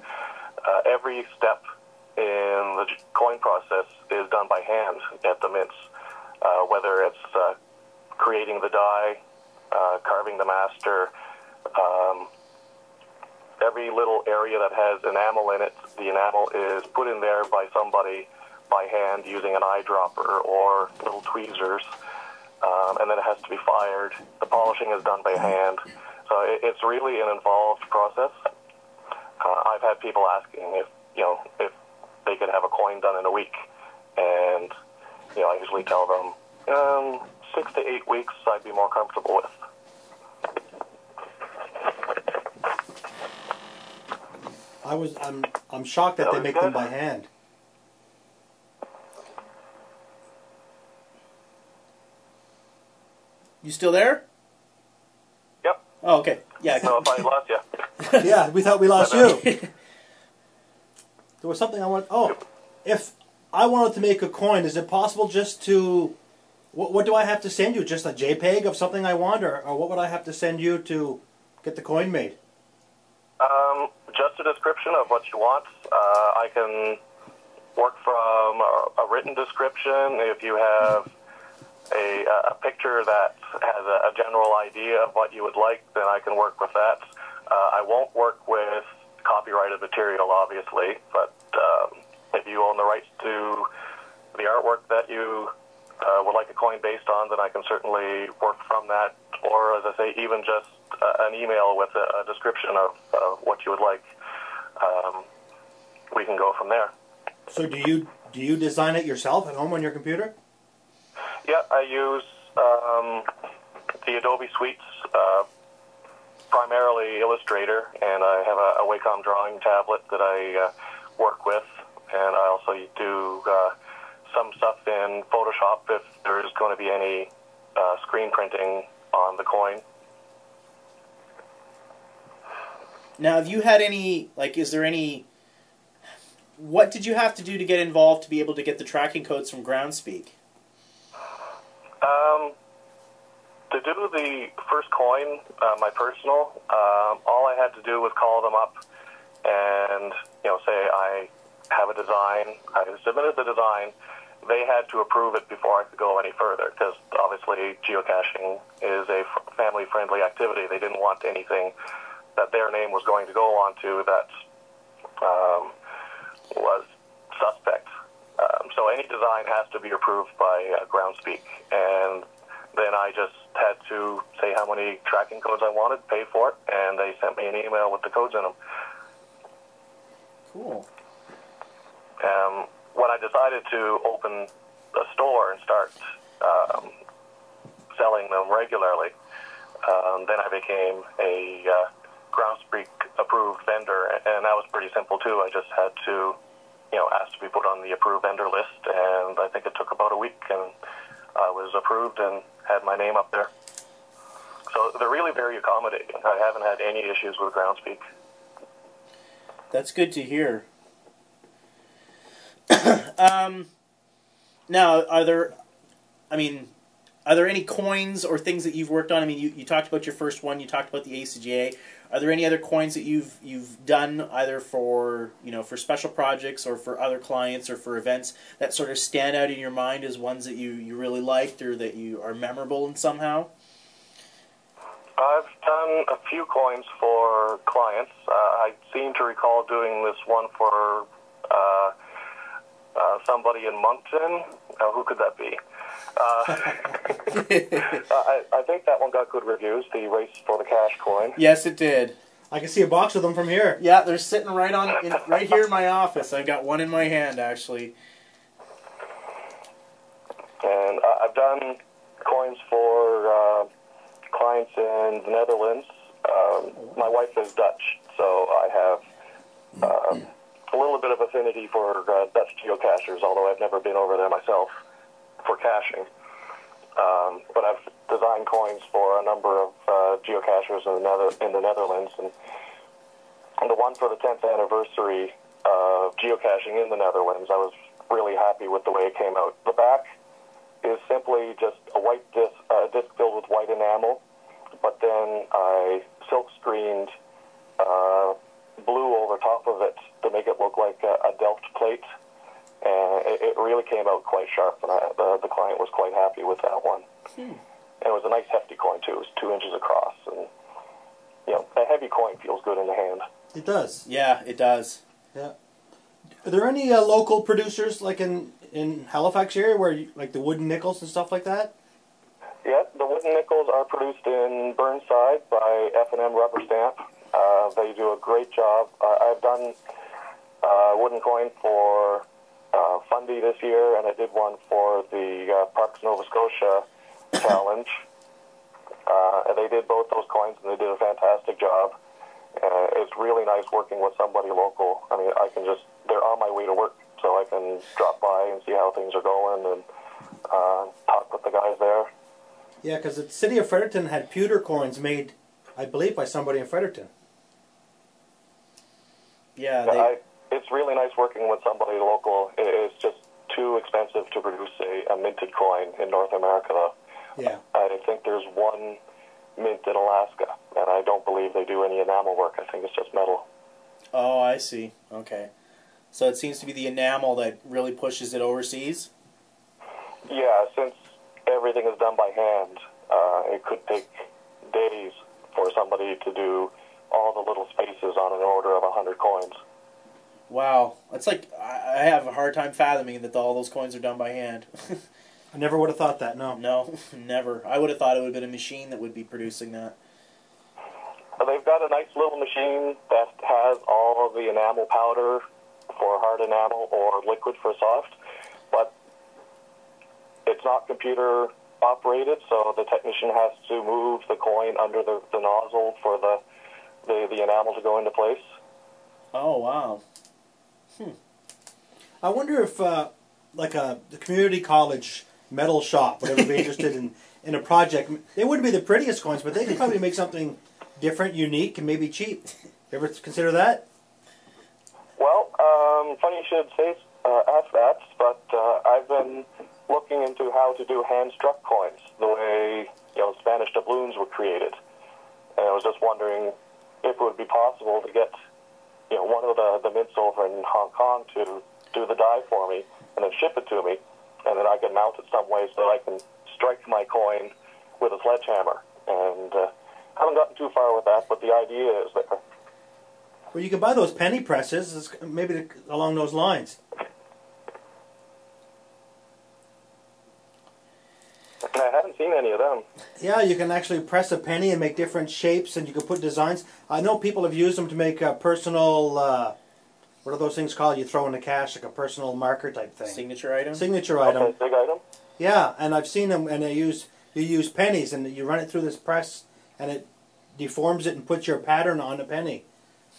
Uh, every step in the coin process is done by hand at the mints, uh, whether it's uh, creating the die, uh, carving the master, um, every little area that has enamel in it, the enamel is put in there by somebody by hand using an eyedropper or little tweezers, um, and then it has to be fired. The polishing is done by hand, so it, it's really an involved process. Uh, I've had people asking if you know if they could have a coin done in a week, and you know I usually tell them um, six to eight weeks I'd be more comfortable with. I was I'm I'm shocked that, that they make good. them by hand. You still there? Yep. Oh, okay. Yeah. No, if I lost you. yeah, we thought we lost you. there was something I want. Oh, if I wanted to make a coin, is it possible just to? What, what do I have to send you? Just a JPEG of something I want, or, or what would I have to send you to get the coin made? Um, just a description of what you want. Uh, I can work from a, a, written description. If you have a, a picture that has a, a, general idea of what you would like, then I can work with that. Uh, I won't work with copyrighted material, obviously, but um, if you own the rights to the artwork that you uh, would like a coin based on, then I can certainly work from that. Or, as I say, even just uh, an email with a, a description of uh, what you would like. Um, we can go from there. So, do you do you design it yourself at home on your computer? Yeah, I use um, the Adobe Suites, uh, primarily Illustrator, and I have a, a Wacom drawing tablet that I uh, work with, and I also do uh, some stuff in Photoshop if there's going to be any uh, screen printing on the coin. Now, have you had any, like, is there any, what did you have to do to get involved to be able to get the tracking codes from Groundspeak? Um, to do the first coin, uh, my personal, um, all I had to do was call them up and, you know, say I have a design. I submitted the design. They had to approve it before I could go any further because obviously geocaching is a family-friendly activity. They didn't want anything that their name was going to go on to that um, was suspect. Um, so any design has to be approved by uh, Groundspeak, and then I just had to say how many tracking codes I wanted, pay for it, and they sent me an email with the codes in them. Cool. Um, when I decided to open a store and start um, selling them regularly, um, then I became a uh, Groundspeak approved vendor, and that was pretty simple too. I just had to, you know, ask to be put on the approved vendor list, and I think it took about a week, and I was approved and had my name up there. So they're really very accommodating. I haven't had any issues with Groundspeak. That's good to hear. um, now, are there? I mean, are there any coins or things that you've worked on? I mean, you, you talked about your first one. You talked about the ACGA. Are there any other coins that you've you've done either for you know for special projects or for other clients or for events that sort of stand out in your mind as ones that you, you really liked or that you are memorable in somehow? I've done a few coins for clients. Uh, I seem to recall doing this one for uh, uh, somebody in Moncton. Who could that be? Uh, I, I think that one got good reviews. The race for the cache coin. yes, it did. I can see a box of them from here. Yeah, they're sitting right on in, right here in my office. I've got one in my hand actually. And uh, I've done coins for uh, clients in the Netherlands. Um, my wife is Dutch, so I have uh, a little bit of affinity for uh, Dutch geocachers, although I've never been over there myself for caching. Um, but I've designed coins for a number of uh, geocachers in the, Nether- in the Netherlands, and, and the one for the 10th anniversary of geocaching in the Netherlands, I was really happy with the way it came out. The back is simply just a white disc, uh, disc filled with white enamel, but then I silk screened uh, blue over top of it to make it look like a, a Delft plate. And it, it really came out quite sharp, and I, the, the client was quite happy with that one. And it was a nice hefty coin too. It was two inches across, and you know, a heavy coin feels good in the hand. It does. Yeah, it does. Yeah. Are there any uh, local producers like in in Halifax area where you, like the wooden nickels and stuff like that? Yeah, the wooden nickels are produced in Burnside by F&M Rubber Stamp. Uh, they do a great job. Uh, I've done uh, wooden coin for uh, Fundy this year, and I did one for the uh, Parks Nova Scotia Challenge. Uh, and they did both those coins, and they did a fantastic job. Uh, it's really nice working with somebody local. I mean, I can just, they're on my way to work, so I can drop by and see how things are going and uh, talk with the guys there. Yeah, because the city of Fredericton had pewter coins made, I believe, by somebody in Fredericton. Yeah, Yeah, they, I, it's really nice working with somebody local. It's just too expensive to produce a, a minted coin in North America. Yeah. I think there's one mint in Alaska, and I don't believe they do any enamel work. I think it's just metal. oh, I see. Okay, so it seems to be the enamel that really pushes it overseas. Yeah, since everything is done by hand, uh, it could take days for somebody to do all the little spaces on an order of a hundred coins. Wow, it's like I I have a hard time fathoming that all those coins are done by hand. I never would have thought that. No. no, never. I would have thought it would have been a machine that would be producing that. Uh, They've got a nice little machine that has all of the enamel powder for hard enamel or liquid for soft, but it's not computer operated, so the technician has to move the coin under the, the nozzle for the, the, the enamel to go into place. Oh wow. I wonder if, uh, like a the community college metal shop would ever be interested in, in a project. They wouldn't be the prettiest coins, but they could probably make something different, unique, and maybe cheap. Ever consider that? Well, um, funny you should say uh, ask that, but uh, I've been looking into how to do hand-struck coins, the way you know Spanish doubloons were created, and I was just wondering if it would be possible to get you know one of the the mints over in Hong Kong to do the die for me and then ship it to me, and then I can mount it some way so that I can strike my coin with a sledgehammer. And uh, I haven't gotten too far with that, but the idea is there. Well, you can buy those penny presses, maybe along those lines. I haven't any of them. Yeah, you can actually press a penny and make different shapes, and you can put designs. I know people have used them to make a personal. Uh, what are those things called? You throw in the cash, like a personal marker type thing. Signature item. Signature item. Okay, big item. Yeah, and I've seen them, and they use you use pennies, and you run it through this press, and it deforms it and puts your pattern on a penny.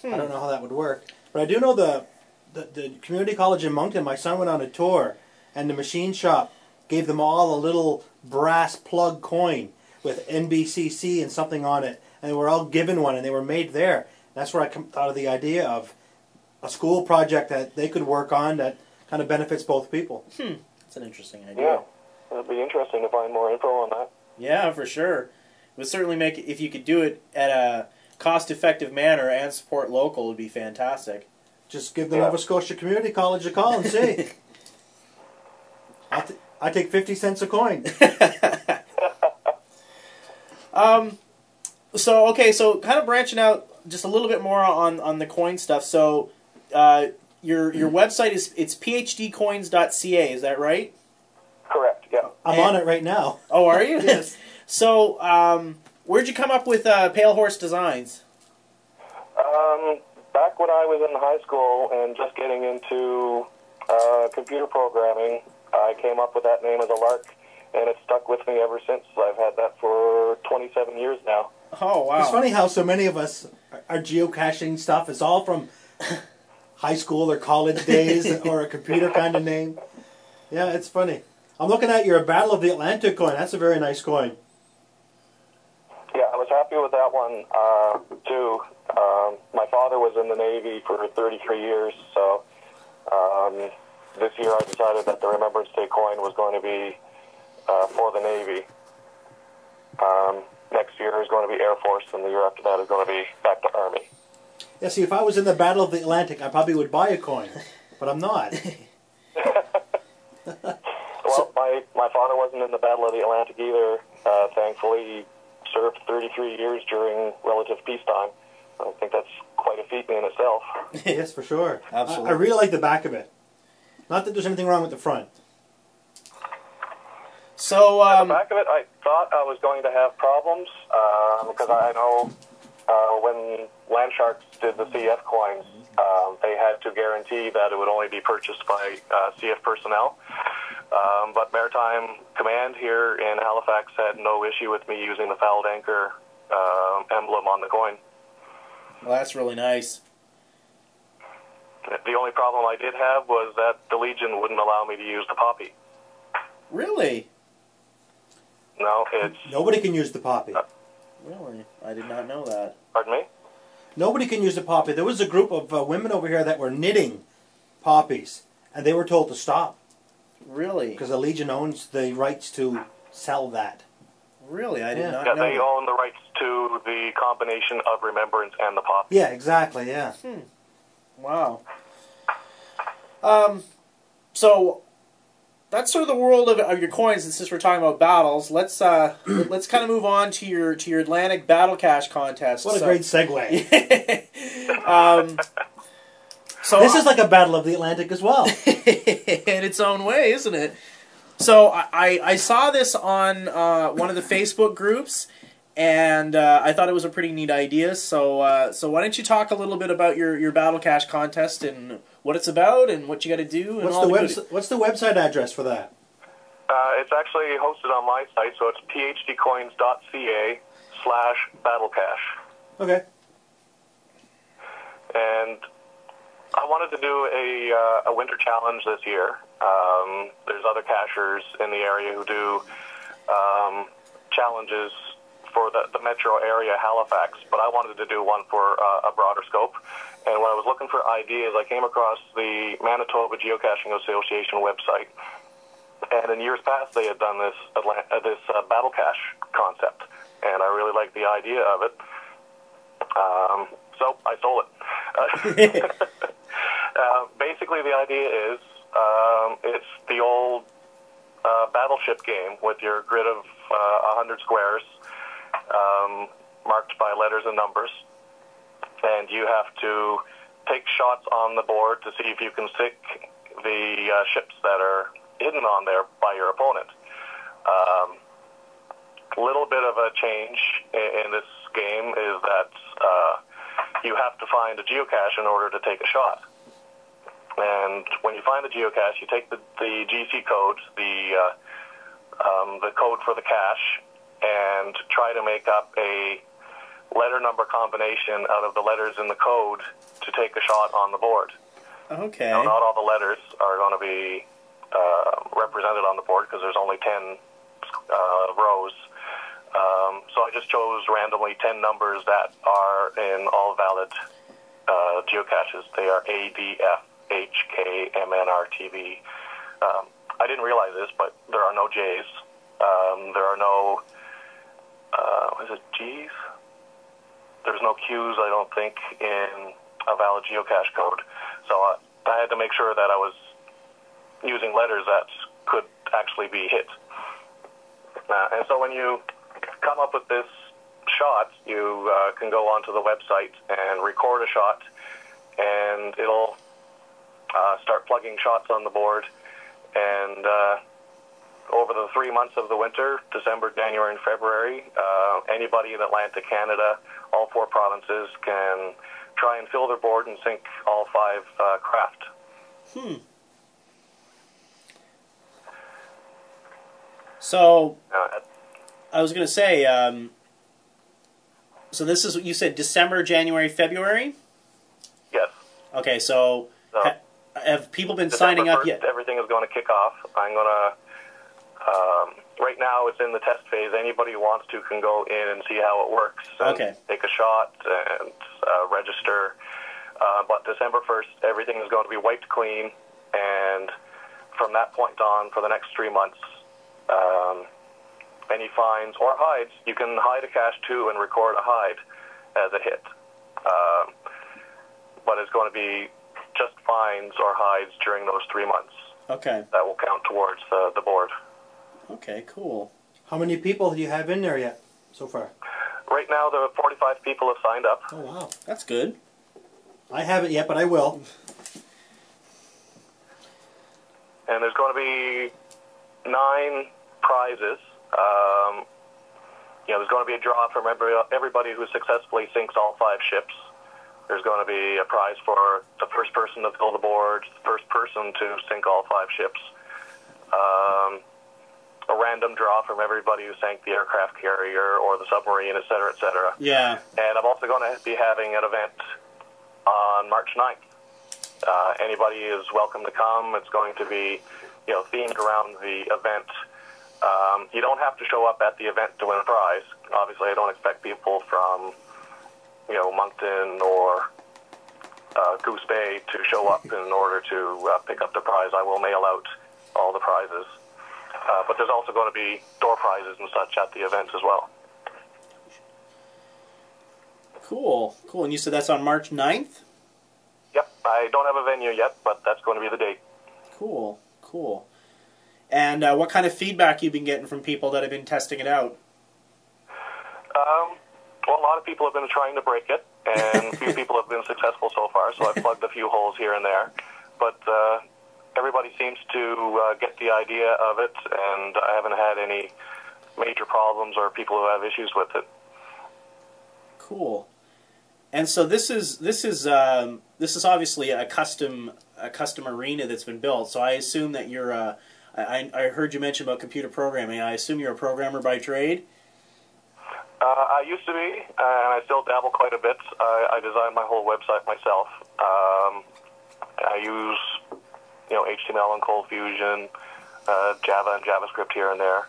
I don't know how that would work, but I do know the, the the community college in Moncton. My son went on a tour, and the machine shop gave them all a little brass plug coin with NBCC and something on it, and they were all given one, and they were made there. That's where I come, thought of the idea of a school project that they could work on that kind of benefits both people. Hmm. That's an interesting idea. Yeah. It'd be interesting to find more info on that. Yeah, for sure. It would certainly make if you could do it at a cost-effective manner and support local would be fantastic. Just give the Yeah. Nova Scotia Community College a call and see. I'll t- I take fifty cents a coin. Um, so okay, so kind of branching out just a little bit more on on the coin stuff. So, uh, your your website is it's phdcoins.ca. Is that right? Correct. Yeah. I'm on it right now. Oh, are you? Yes. so, um, where'd you come up with uh, Pale Horse Designs? Um, back when I was in high school and just getting into uh, computer programming, I came up with that name as a lark, and it's stuck with me ever since. I've had that for 27 years now. Oh wow! It's funny how so many of us our geocaching stuff is all from high school or college days or a computer kind of name. Yeah, it's funny. I'm looking at your Battle of the Atlantic coin. That's a very nice coin. Yeah, I was happy with that one uh, too. Um, my father was in the Navy for 33 years, so um, this year I decided that the Remembrance Day coin was going to be uh, for the Navy. Um, next year is going to be Air Force, and the year after that is going to be back to Army. Yeah, see, if I was in the Battle of the Atlantic, I probably would buy a coin, but I'm not. Well, my, my father wasn't in the Battle of the Atlantic either. Uh, thankfully, he served 33 years during relative peacetime. I think that's quite a feat in itself. yes, for sure. I- Absolutely. I, really like the back of it. Not that there's anything wrong with the front. so At um, the back of it, I thought I was going to have problems um, because I know uh, when Landsharks did the CF coins, um, they had to guarantee that it would only be purchased by uh, CF personnel. Um, but Maritime Command here in Halifax had no issue with me using the fouled anchor um emblem on the coin. well, that's really nice. The only problem I did have was that the Legion wouldn't allow me to use the poppy. Really, No, it's Nobody can use the poppy. really, I did not know that. pardon me. Nobody can use the poppy. There was a group of uh, women over here that were knitting poppies, and they were told to stop Really, because the Legion owns the rights to sell that. really, I did Yeah. not Yeah, know. they that. own the rights to the combination of Remembrance and the poppy. Yeah, exactly. Yeah. Wow. Um, so that's sort of the world of, of your coins. And since we're talking about battles, let's uh, let's kind of move on to your to your Atlantic Battle Cache contest. What a So- great segue. um, so This is like a battle of the Atlantic as well. in its own way, isn't it? So I, I, I saw this on uh, one of the Facebook groups, and uh, I thought it was a pretty neat idea. So uh, so why don't you talk a little bit about your, your Battle Cache contest and what it's about and what you got to do and What's all the the website? goodies. What's the website address for that? Uh, it's actually hosted on my site, so it's phdcoins.ca slash battlecache. Okay. And I wanted to do a, uh, a winter challenge this year. Um, there's other cachers in the area who do um, challenges for the, the metro area, Halifax, but I wanted to do one for uh, a broader scope. And when I was looking for ideas, I came across the Manitoba Geocaching Association website. And in years past, they had done this uh, this uh, battle cache concept, and I really liked the idea of it. Um, so I stole it. Uh, uh, basically, the idea is um, it's the old uh, battleship game with your grid of uh, 100 squares um, marked by letters and numbers. and you have to take shots on the board to see if you can sink the uh, ships that are hidden on there by your opponent. Um, little bit of a change in, in this game is that uh, you have to find a geocache in order to take a shot. And when you find the geocache, you take the, the GC code, the uh, um, the code for the cache, and try to make up a letter number combination out of the letters in the code to take a shot on the board. Okay. Now, not all the letters are going to be uh, represented on the board because there's only 10 uh, rows. Um, so I just chose randomly 10 numbers that are in all valid uh, geocaches. They are A, D, F, H, K, M, N, R, T, V. Um, I didn't realize this, but there are no J's. Um, there are no, is it G's? There's no Q's, I don't think, in a valid geocache code. So I, I had to make sure that I was using letters that could actually be hit. Uh, and so when you come up with this shot, you uh, can go onto the website and record a shot, and it'll uh, start plugging shots on the board. And uh, over the three months of the winter, December, January, and February, uh, anybody in Atlantic Canada, all four provinces, can try and fill their board and sink all five uh, craft. Hmm. So Uh, I was going to say, um, so this is what you said December, January, February. yes. Okay, so So ha- have people been December signing up 1st, yet? Everything is going to kick off. I'm going to. Um, right now, it's in the test phase. Anybody who wants to can go in and see how it works. Okay. Take a shot and uh, register. Uh, but December 1st, everything is going to be wiped clean, and from that point on, for the next three months, um, any fines or hides, you can hide a cache too and record a hide as a hit. Um, but it's going to be just fines or hides during those three months Okay, that will count towards the, the board. Okay, cool. How many people do you have in there yet so far? Right now, the 45 people have signed up. Oh wow! That's good. I haven't yet, but I will. and there's going to be nine prizes. Um, you know, there's going to be a draw from every, everybody who successfully sinks all five ships. There's going to be a prize for the first person to fill the board, the first person to sink all five ships. Um, a random draw from everybody who sank the aircraft carrier or the submarine, et cetera, et cetera. Yeah. And I'm also going to be having an event on March 9th. Uh, anybody is welcome to come. It's going to be, you know, themed around the event. Um, you don't have to show up at the event to win a prize. Obviously, I don't expect people from, you know, Moncton or uh, Goose Bay to show up in order to uh, pick up the prize. I will mail out all the prizes. Uh, but there's also going to be door prizes and such at the event as well. Cool, cool. And you said that's on March 9th? Yep, I don't have a venue yet, but that's going to be the date. Cool, cool. And uh, what kind of feedback you've been getting from people that have been testing it out? Um, well, a lot of people have been trying to break it, and a few people have been successful so far. So I've plugged a few holes here and there, but uh, everybody seems to uh, get the idea of it, and I haven't had any major problems or people who have issues with it. Cool. And so this is this is um, this is obviously a custom a custom arena that's been built. So I assume that you're. Uh, I, I heard you mention about computer programming. I assume you're a programmer by trade. Uh, I used to be, and I still dabble quite a bit. I, I design my whole website myself. Um, I use, you know, HTML and ColdFusion, uh, Java and JavaScript here and there.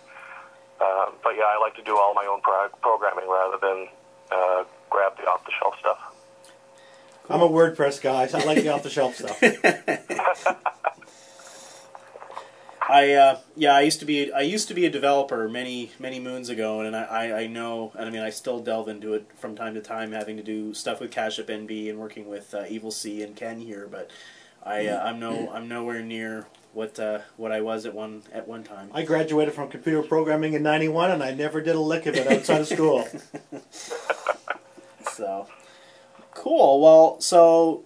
Uh, but yeah, I like to do all my own pro- programming rather than uh, grab the off-the-shelf stuff. I'm a WordPress guy. So I like the off-the-shelf stuff. I uh, yeah, I used to be I used to be a developer many many moons ago, and I, I, I know, and I mean, I still delve into it from time to time, having to do stuff with Cache Up NB and working with uh, Evil C and Ken here. But I uh, I'm no I'm nowhere near what uh, what I was at one at one time. I graduated from computer programming in '91, and I never did a lick of it outside of school. So Cool. Well, so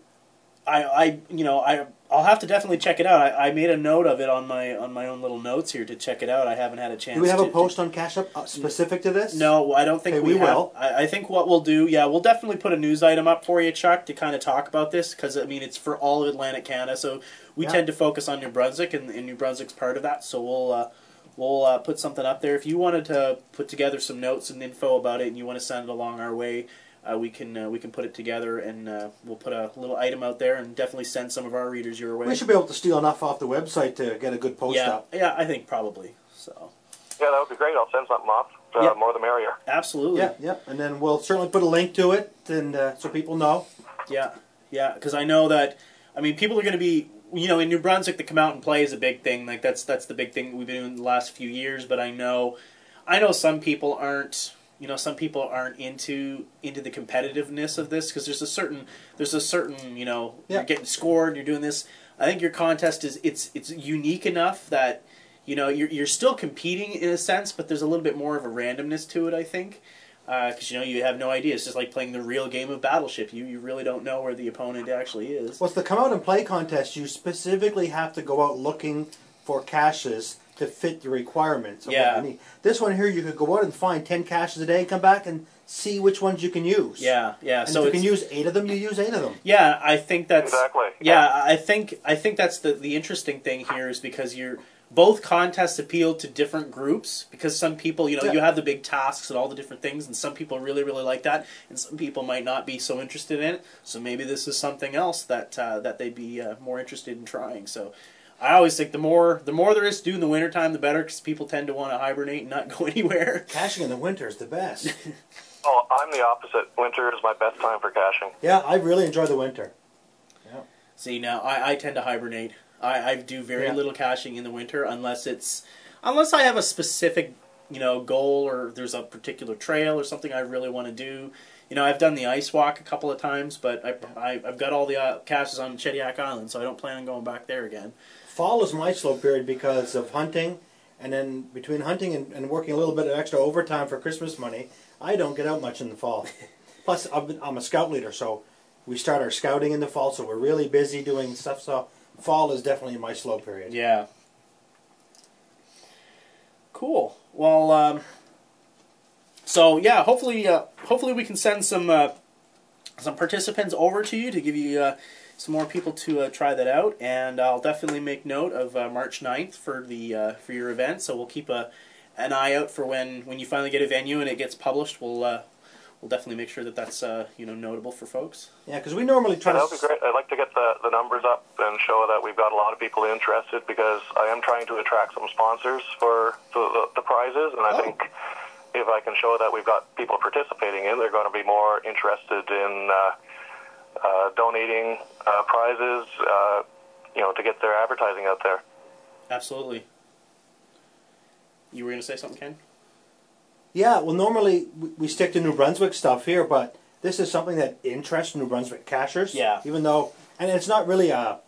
I, I, you know, I, I'll have to definitely check it out. I, I made a note of it on my on my own little notes here to check it out. I haven't had a chance. Do we have to, a post on Cache Up uh, specific to this? No, I don't think Okay, we, we have. will. I, I think what we'll do, yeah, we'll definitely put a news item up for you, Chuck, to kind of talk about this because I mean it's for all of Atlantic Canada, so we Yeah. tend to focus on New Brunswick, and, and New Brunswick's part of that. So we'll uh, we'll uh, put something up there. If you wanted to put together some notes and info about it, and you want to send it along our way. Uh, we can uh, we can put it together and uh, we'll put a little item out there and definitely send some of our readers your way. We should be able to steal enough off the website to get a good post yeah, up. yeah, I think probably so. Yeah, that would be great. I'll send something off. Uh, Yeah. More the merrier. Absolutely. Yeah, yeah, and then we'll certainly put a link to it, and uh, so people know. Yeah, yeah, because I know that. I mean, people are going to be, you know, in New Brunswick, the come out and play is a big thing. Like that's that's the big thing we've been doing the last few years. But I know, I know some people aren't. You know, some people aren't into into the competitiveness of this because there's a certain there's a certain you know Yeah. you're getting scored, you're doing this. I think your contest is it's it's unique enough that you know you're you're still competing in a sense, but there's a little bit more of a randomness to it. I think uh, because you know you have no idea. It's just like playing the real game of Battleship. You you really don't know where the opponent actually is. What's the come out and play contest? You specifically have to go out looking for caches to fit the requirements. Of Yeah. What you need. This one here, you could go out and find ten caches a day, come back and see which ones you can use. Yeah, yeah. And so if you can use eight of them, you use eight of them. yeah, I think that's Exactly. Yeah, I think I think that's the the interesting thing here is because you're both contests appeal to different groups because some people, you know, Yeah. you have the big tasks and all the different things, and some people really really like that, and some people might not be so interested in it. So maybe this is something else that uh, that they'd be uh, more interested in trying. So. I always think the more the more there is to do in the wintertime, the better, because people tend to want to hibernate and not go anywhere. Caching in the winter is the best. Oh, I'm the opposite. Winter is my best time for caching. yeah, I really enjoy the winter. Yeah. See now, I, I tend to hibernate. I, I do very Yeah. little caching in the winter unless it's unless I have a specific you know goal or there's a particular trail or something I really want to do. You know, I've done the ice walk a couple of times, but I, I I've got all the uh, caches on Shediac Island, so I don't plan on going back there again. Fall is my slow period because of hunting, and then between hunting and, and working a little bit of extra overtime for Christmas money, I don't get out much in the fall. Plus, I've been, I'm a scout leader, so we start our scouting in the fall, so we're really busy doing stuff. So fall is definitely my slow period. Yeah. Cool. Well, um, so yeah, hopefully, uh, hopefully we can send some uh, some participants over to you to give you uh, some more people to uh, try that out, and I'll definitely make note of uh, March 9th for the uh, for your event. So we'll keep a an eye out for when when you finally get a venue and it gets published. We'll uh, we'll definitely make sure that that's uh, you know notable for folks. Yeah, because we normally try Yeah, to. that would be great. I'd like to get the, the numbers up and show that we've got a lot of people interested because I am trying to attract some sponsors for the, the, the prizes, and I Oh. think if I can show that we've got people participating in, they're going to be more interested in uh, donating uh, prizes, uh, you know, to get their advertising out there. Absolutely. You were going to say something, Ken? Yeah, well, normally we, we stick to New Brunswick stuff here, but this is something that interests New Brunswick cachers. Yeah. Even though, and it's not really a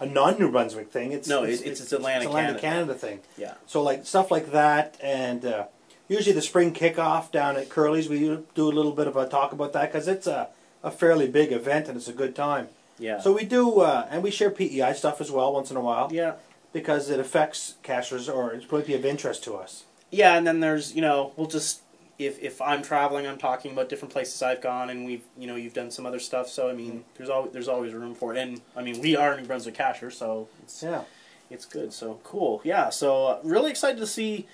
a non-New Brunswick thing. It's No, it's- it's- it's Atlantic Atlantic Canada. Canada thing. Yeah. So like stuff like that, and uh, usually the spring kickoff down at Curly's, we do a little bit of a talk about that because it's a a fairly big event and it's a good time. Yeah. So we do, uh, and we share PEI stuff as well once in a while yeah. because it affects cachers or it's going to be of interest to us. Yeah, and then there's you know we'll just if if I'm traveling, I'm talking about different places I've gone, and we've you know you've done some other stuff. So I mean, there's always there's always room for it, and I mean we are New Brunswick Cacher, so it's Yeah. it's good. So cool, yeah. So uh, really excited to see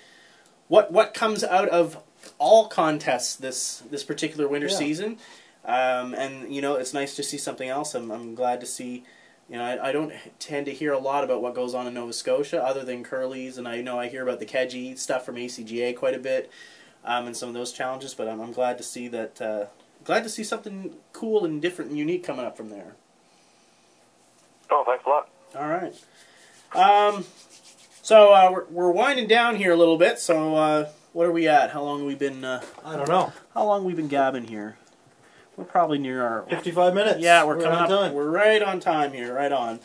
what what comes out of all contests this this particular winter Yeah. season, um, and you know it's nice to see something else. I'm I'm glad to see. You know, I, I don't tend to hear a lot about what goes on in Nova Scotia, other than Curly's, and I know I hear about the Keji stuff from ACGA quite a bit, um, and some of those challenges. But I'm, I'm glad to see that. Uh, glad to see something cool and different and unique coming up from there. Oh, thanks a lot. All right. Um, so uh, we're, we're winding down here a little bit. So uh, what are we at? How long have we been? Uh, I don't know. how long have we been gabbing here? We're probably near our. 55 minutes. Yeah, we're, coming up. time. We're right on time here. Right on.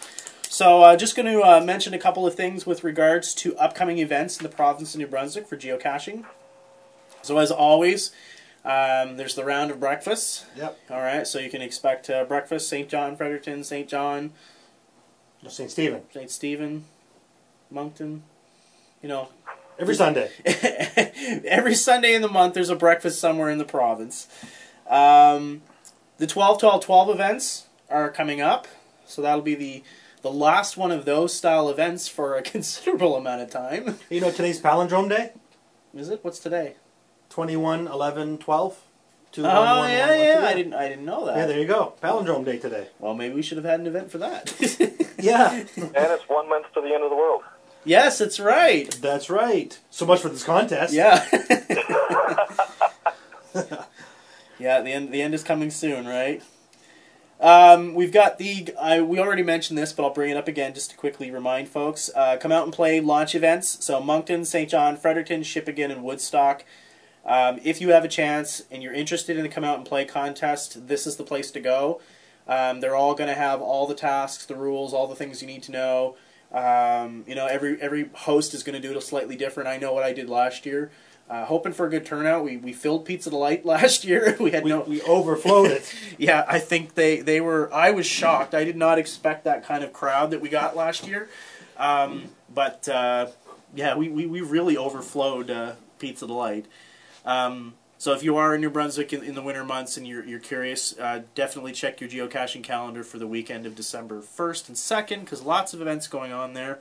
So uh, just going to uh, mention a couple of things with regards to upcoming events in the province of New Brunswick for geocaching. So as always. Um, there's the round of breakfasts. Yep. All right, so you can expect uh, breakfast St. John, Fredericton, St. John, St. Stephen. St. Stephen, Moncton. You know, Every Sunday. every Sunday in the month there's a breakfast somewhere in the province. Um, the 12 12 12 events are coming up, so that'll be the the last one of those style events for a considerable amount of time. You know today's palindrome day? Is it? What's today? 21, 11, 12. Two, Oh one, one, one, yeah, one, yeah. two. I didn't I didn't know that. Yeah, there you go. Palindrome day today. well, maybe we should have had an event for that. Yeah, And it's one month to the end of the world. yes, that's right. that's right. So much for this contest. Yeah. Yeah, the end the end is coming soon, right? Um, we've got the I, we already mentioned this, but I'll bring it up again just to quickly remind folks. Uh, come out and play launch events. So Moncton, St. John, Fredericton, Shippagan, and Woodstock. Um, if you have a chance and you're interested in the come out and play contest, this is the place to go. Um, they're all going to have all the tasks, the rules, all the things you need to know. Um, you know, every every host is going to do it slightly different. I know what I did last year. Uh, hoping for a good turnout. We we filled Pizza Delight last year. we had We, no. we overflowed it. Yeah, I think they they were. I was shocked. I did not expect that kind of crowd that we got last year. Um, but uh, yeah, we, we, we really overflowed uh, Pizza Delight. Um, so if you are in New Brunswick in, in the winter months and you're, you're curious, uh, definitely check your geocaching calendar for the weekend of December 1st and 2nd because lots of events going on there.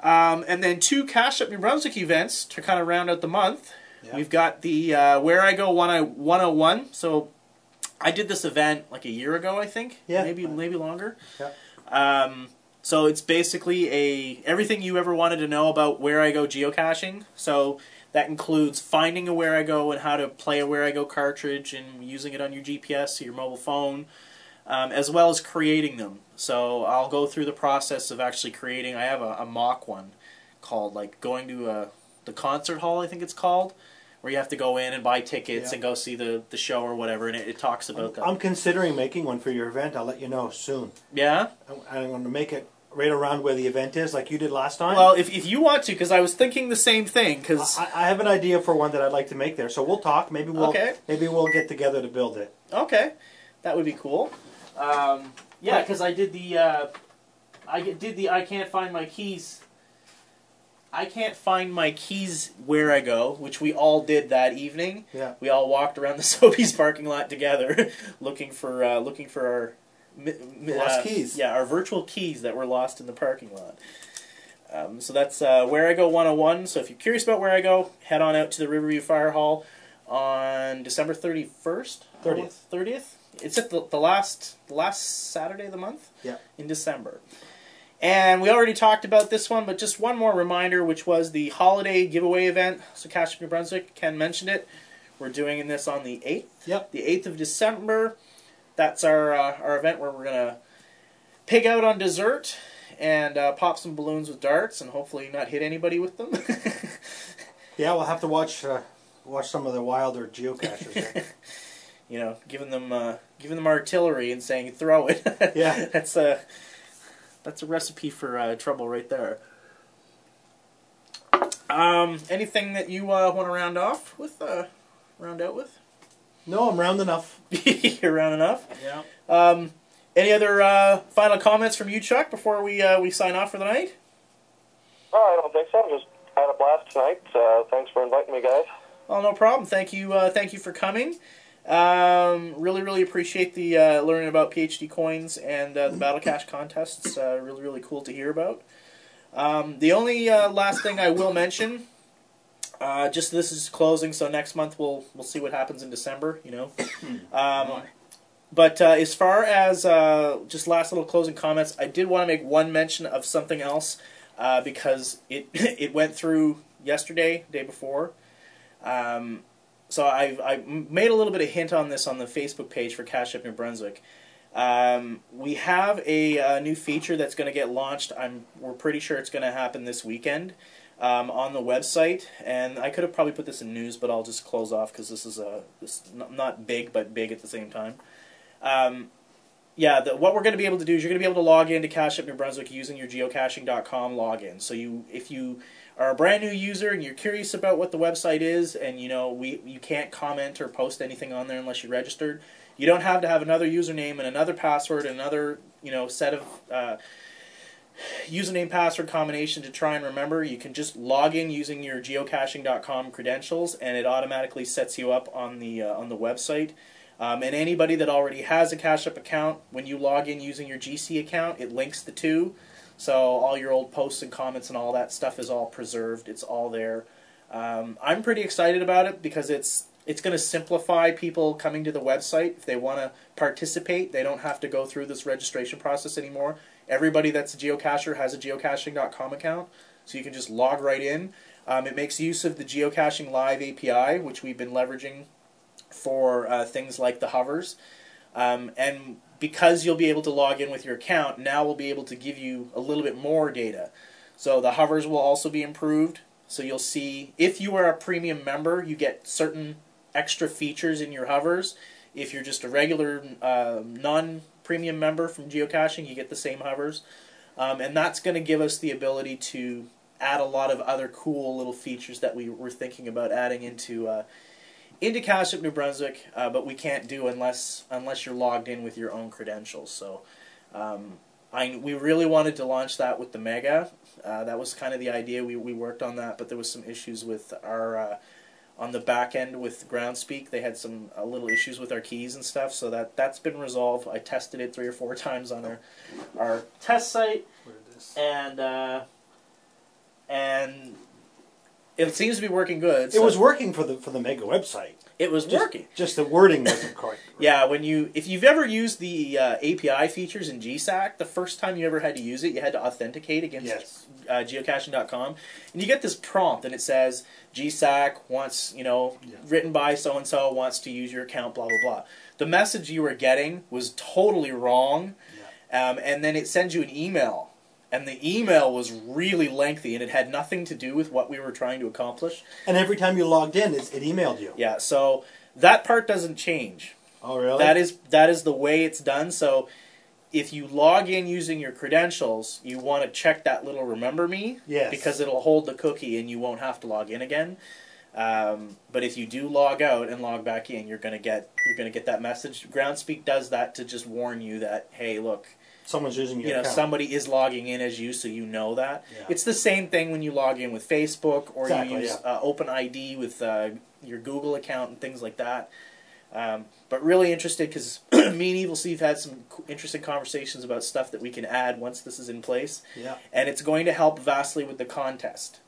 Um, and then two Cache Up New Brunswick events to kind of round out the month. Yeah. We've got the uh, Wherigo 101. So I did this event like a year ago, I think. Yeah. Maybe maybe longer. Yeah. Um, so it's basically a everything you ever wanted to know about Wherigo geocaching. So that includes finding a Wherigo and how to play a Wherigo cartridge and using it on your GPS or your mobile phone, um, as well as creating them. So I'll go through the process of actually creating. I have a, a mock one called like going to a the concert hall. I think it's called. Where you have to go in and buy tickets Yeah. and go see the, the show or whatever, and it, it talks about that. I'm considering making one for your event. I'll let you know soon. yeah, I'm, I'm going to make it right around where the event is, like you did last time. Well, if, if you want to, because I was thinking the same thing. Because I, I have an idea for one that I'd like to make there, so we'll talk. Maybe we'll Okay. maybe we'll get together to build it. okay, that would be cool. Um, yeah, because I did the uh, I did the I can't find my keys. I can't find my keys Wherigo, which we all did that evening. Yeah. We all walked around the Sobeys parking lot together, looking for uh, looking for our Lost uh, keys. Yeah, our virtual keys that were lost in the parking lot. Um, so that's uh, Wherigo 101. So if you're curious about Wherigo, head on out to the Riverview Fire Hall on December 31st. 30th. 30th. It's at the, the last the last Saturday of the month. Yeah. In December. And we already talked about this one, but just one more reminder, which was the holiday giveaway event. So Cache New Brunswick, Ken mentioned it. We're doing this on the 8th. Yep. The 8th of December. That's our uh, our event where we're gonna pig out on dessert and uh, pop some balloons with darts and hopefully not hit anybody with them. Yeah, we'll have to watch uh, watch some of the wilder geocachers. there. you know, giving them uh, giving them artillery and saying throw it. Yeah. that's a that's a recipe for uh, trouble right there. Um, anything that you uh, want to round off with? Uh, round out with? no, I'm round enough. You're round enough. Yeah. Um, any other uh, final comments from you, Chuck, before we uh, we sign off for the night? No, I don't think so. I'm just had a blast tonight. Uh, thanks for inviting me, guys. Oh, no problem. Thank you. Uh, thank you for coming. Um, really, really appreciate the uh, learning about PhD coins and uh, the Battle Cache contests. Uh, really, really cool to hear about. Um, the only uh, last thing I will mention, uh, just this is closing, so next month we'll we'll see what happens in December. You know, um, but uh, as far as uh, just last little closing comments, I did want to make one mention of something else uh, because it it went through yesterday, day before. Um, so I I made a little bit of hint on this on the Facebook page for Cache Up New Brunswick. Um, we have a, uh new feature that's going to get launched. I'm we're pretty sure it's going to happen this weekend um, on the website. And I could have probably put this in news, but I'll just close off because this is a this not, not big but big at the same time. Um, yeah, the, what we're going to be able to do is you're going to be able to log into Cache Up New Brunswick using your geocaching.com login. So you if you are a brand new user and you're curious about what the website is, and you know we you can't comment or post anything on there unless you're registered. You don't have to have another username and another password and another you know set of uh, username password combination to try and remember. You can just log in using your geocaching.com credentials, and it automatically sets you up on the uh, on the website. Um, and anybody that already has a Cache Up account, when you log in using your GC account, it links the two. So all your old posts and comments and all that stuff is all preserved. It's all there. Um, I'm pretty excited about it because it's it's going to simplify people coming to the website if they want to participate. They don't have to go through this registration process anymore. Everybody that's a geocacher has a geocaching.com account, so you can just log right in. Um, it makes use of the Geocaching Live API, which we've been leveraging for uh, things like the hovers. Um, and because you'll be able to log in with your account, now we'll be able to give you a little bit more data. So the hovers will also be improved. So you'll see if you are a premium member, you get certain extra features in your hovers. If you're just a regular uh, non premium member from geocaching, you get the same hovers. Um, and that's going to give us the ability to add a lot of other cool little features that we were thinking about adding into uh, into Cache New Brunswick, uh, but we can't do unless unless you're logged in with your own credentials. So um, I we really wanted to launch that with the Mega. Uh, that was kind of the idea. We we worked on that, but there was some issues with our uh, on the back end with Groundspeak. They had some uh, little issues with our keys and stuff. So that that's been resolved. I tested it three or four times on our our test site, and uh, and it seems to be working good. It was working for the for the Mega website. It was Just, working. Just the wording wasn't quite. Yeah, when you if you've ever used the uh, API features in GSAK, the first time you ever had to use it, you had to authenticate against Yes. uh, geocaching.com, and you get this prompt, and it says GSAK wants you know Yeah. written by so and so wants to use your account, blah blah blah. The message you were getting was totally wrong, um, and then it sends you an email. And the email was really lengthy, and it had nothing to do with what we were trying to accomplish. And every time you logged in, it, it emailed you. Yeah, so that part doesn't change. Oh, really? That is that is the way it's done. So if you log in using your credentials, you want to check that little remember me Yes. because it'll hold the cookie and you won't have to log in again. Um, but if you do log out and log back in, you're gonna get you're gonna get that message. Groundspeak does that to just warn you that hey, look, Someone's using your you know account. somebody is logging in as you, so you know that. Yeah. It's the same thing when you log in with Facebook or Exactly, you use yeah. uh, OpenID with uh, your Google account and things like that. Um, but really interested because me and Evil Steve had some interesting conversations about stuff that we can add once this is in place, Yeah. and it's going to help vastly with the contest.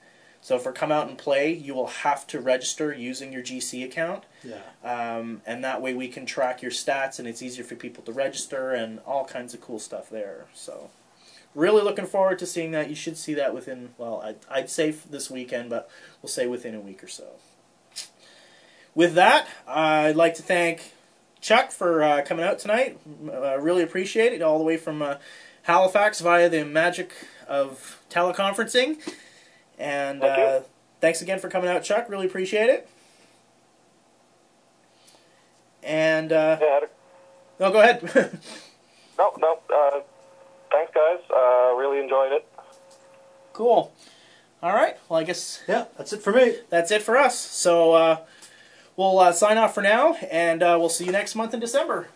So for come out and play, you will have to register using your GC account, Yeah. um, and that way we can track your stats, and it's easier for people to register and all kinds of cool stuff there. So really looking forward to seeing that. You should see that within well, I'd, I'd say this weekend, but we'll say within a week or so. With that, I'd like to thank Chuck for uh, coming out tonight. Uh, really appreciate it, all the way from uh, Halifax via the magic of teleconferencing. And Thank uh, thanks again for coming out, Chuck. Really appreciate it. And uh, Yeah, a- no, go ahead. no, no. Uh, thanks, guys. Uh, really enjoyed it. cool. All right. Well, I guess Yeah, that's it for me. that's it for us. So uh, we'll uh, sign off for now, and uh, we'll see you next month in December.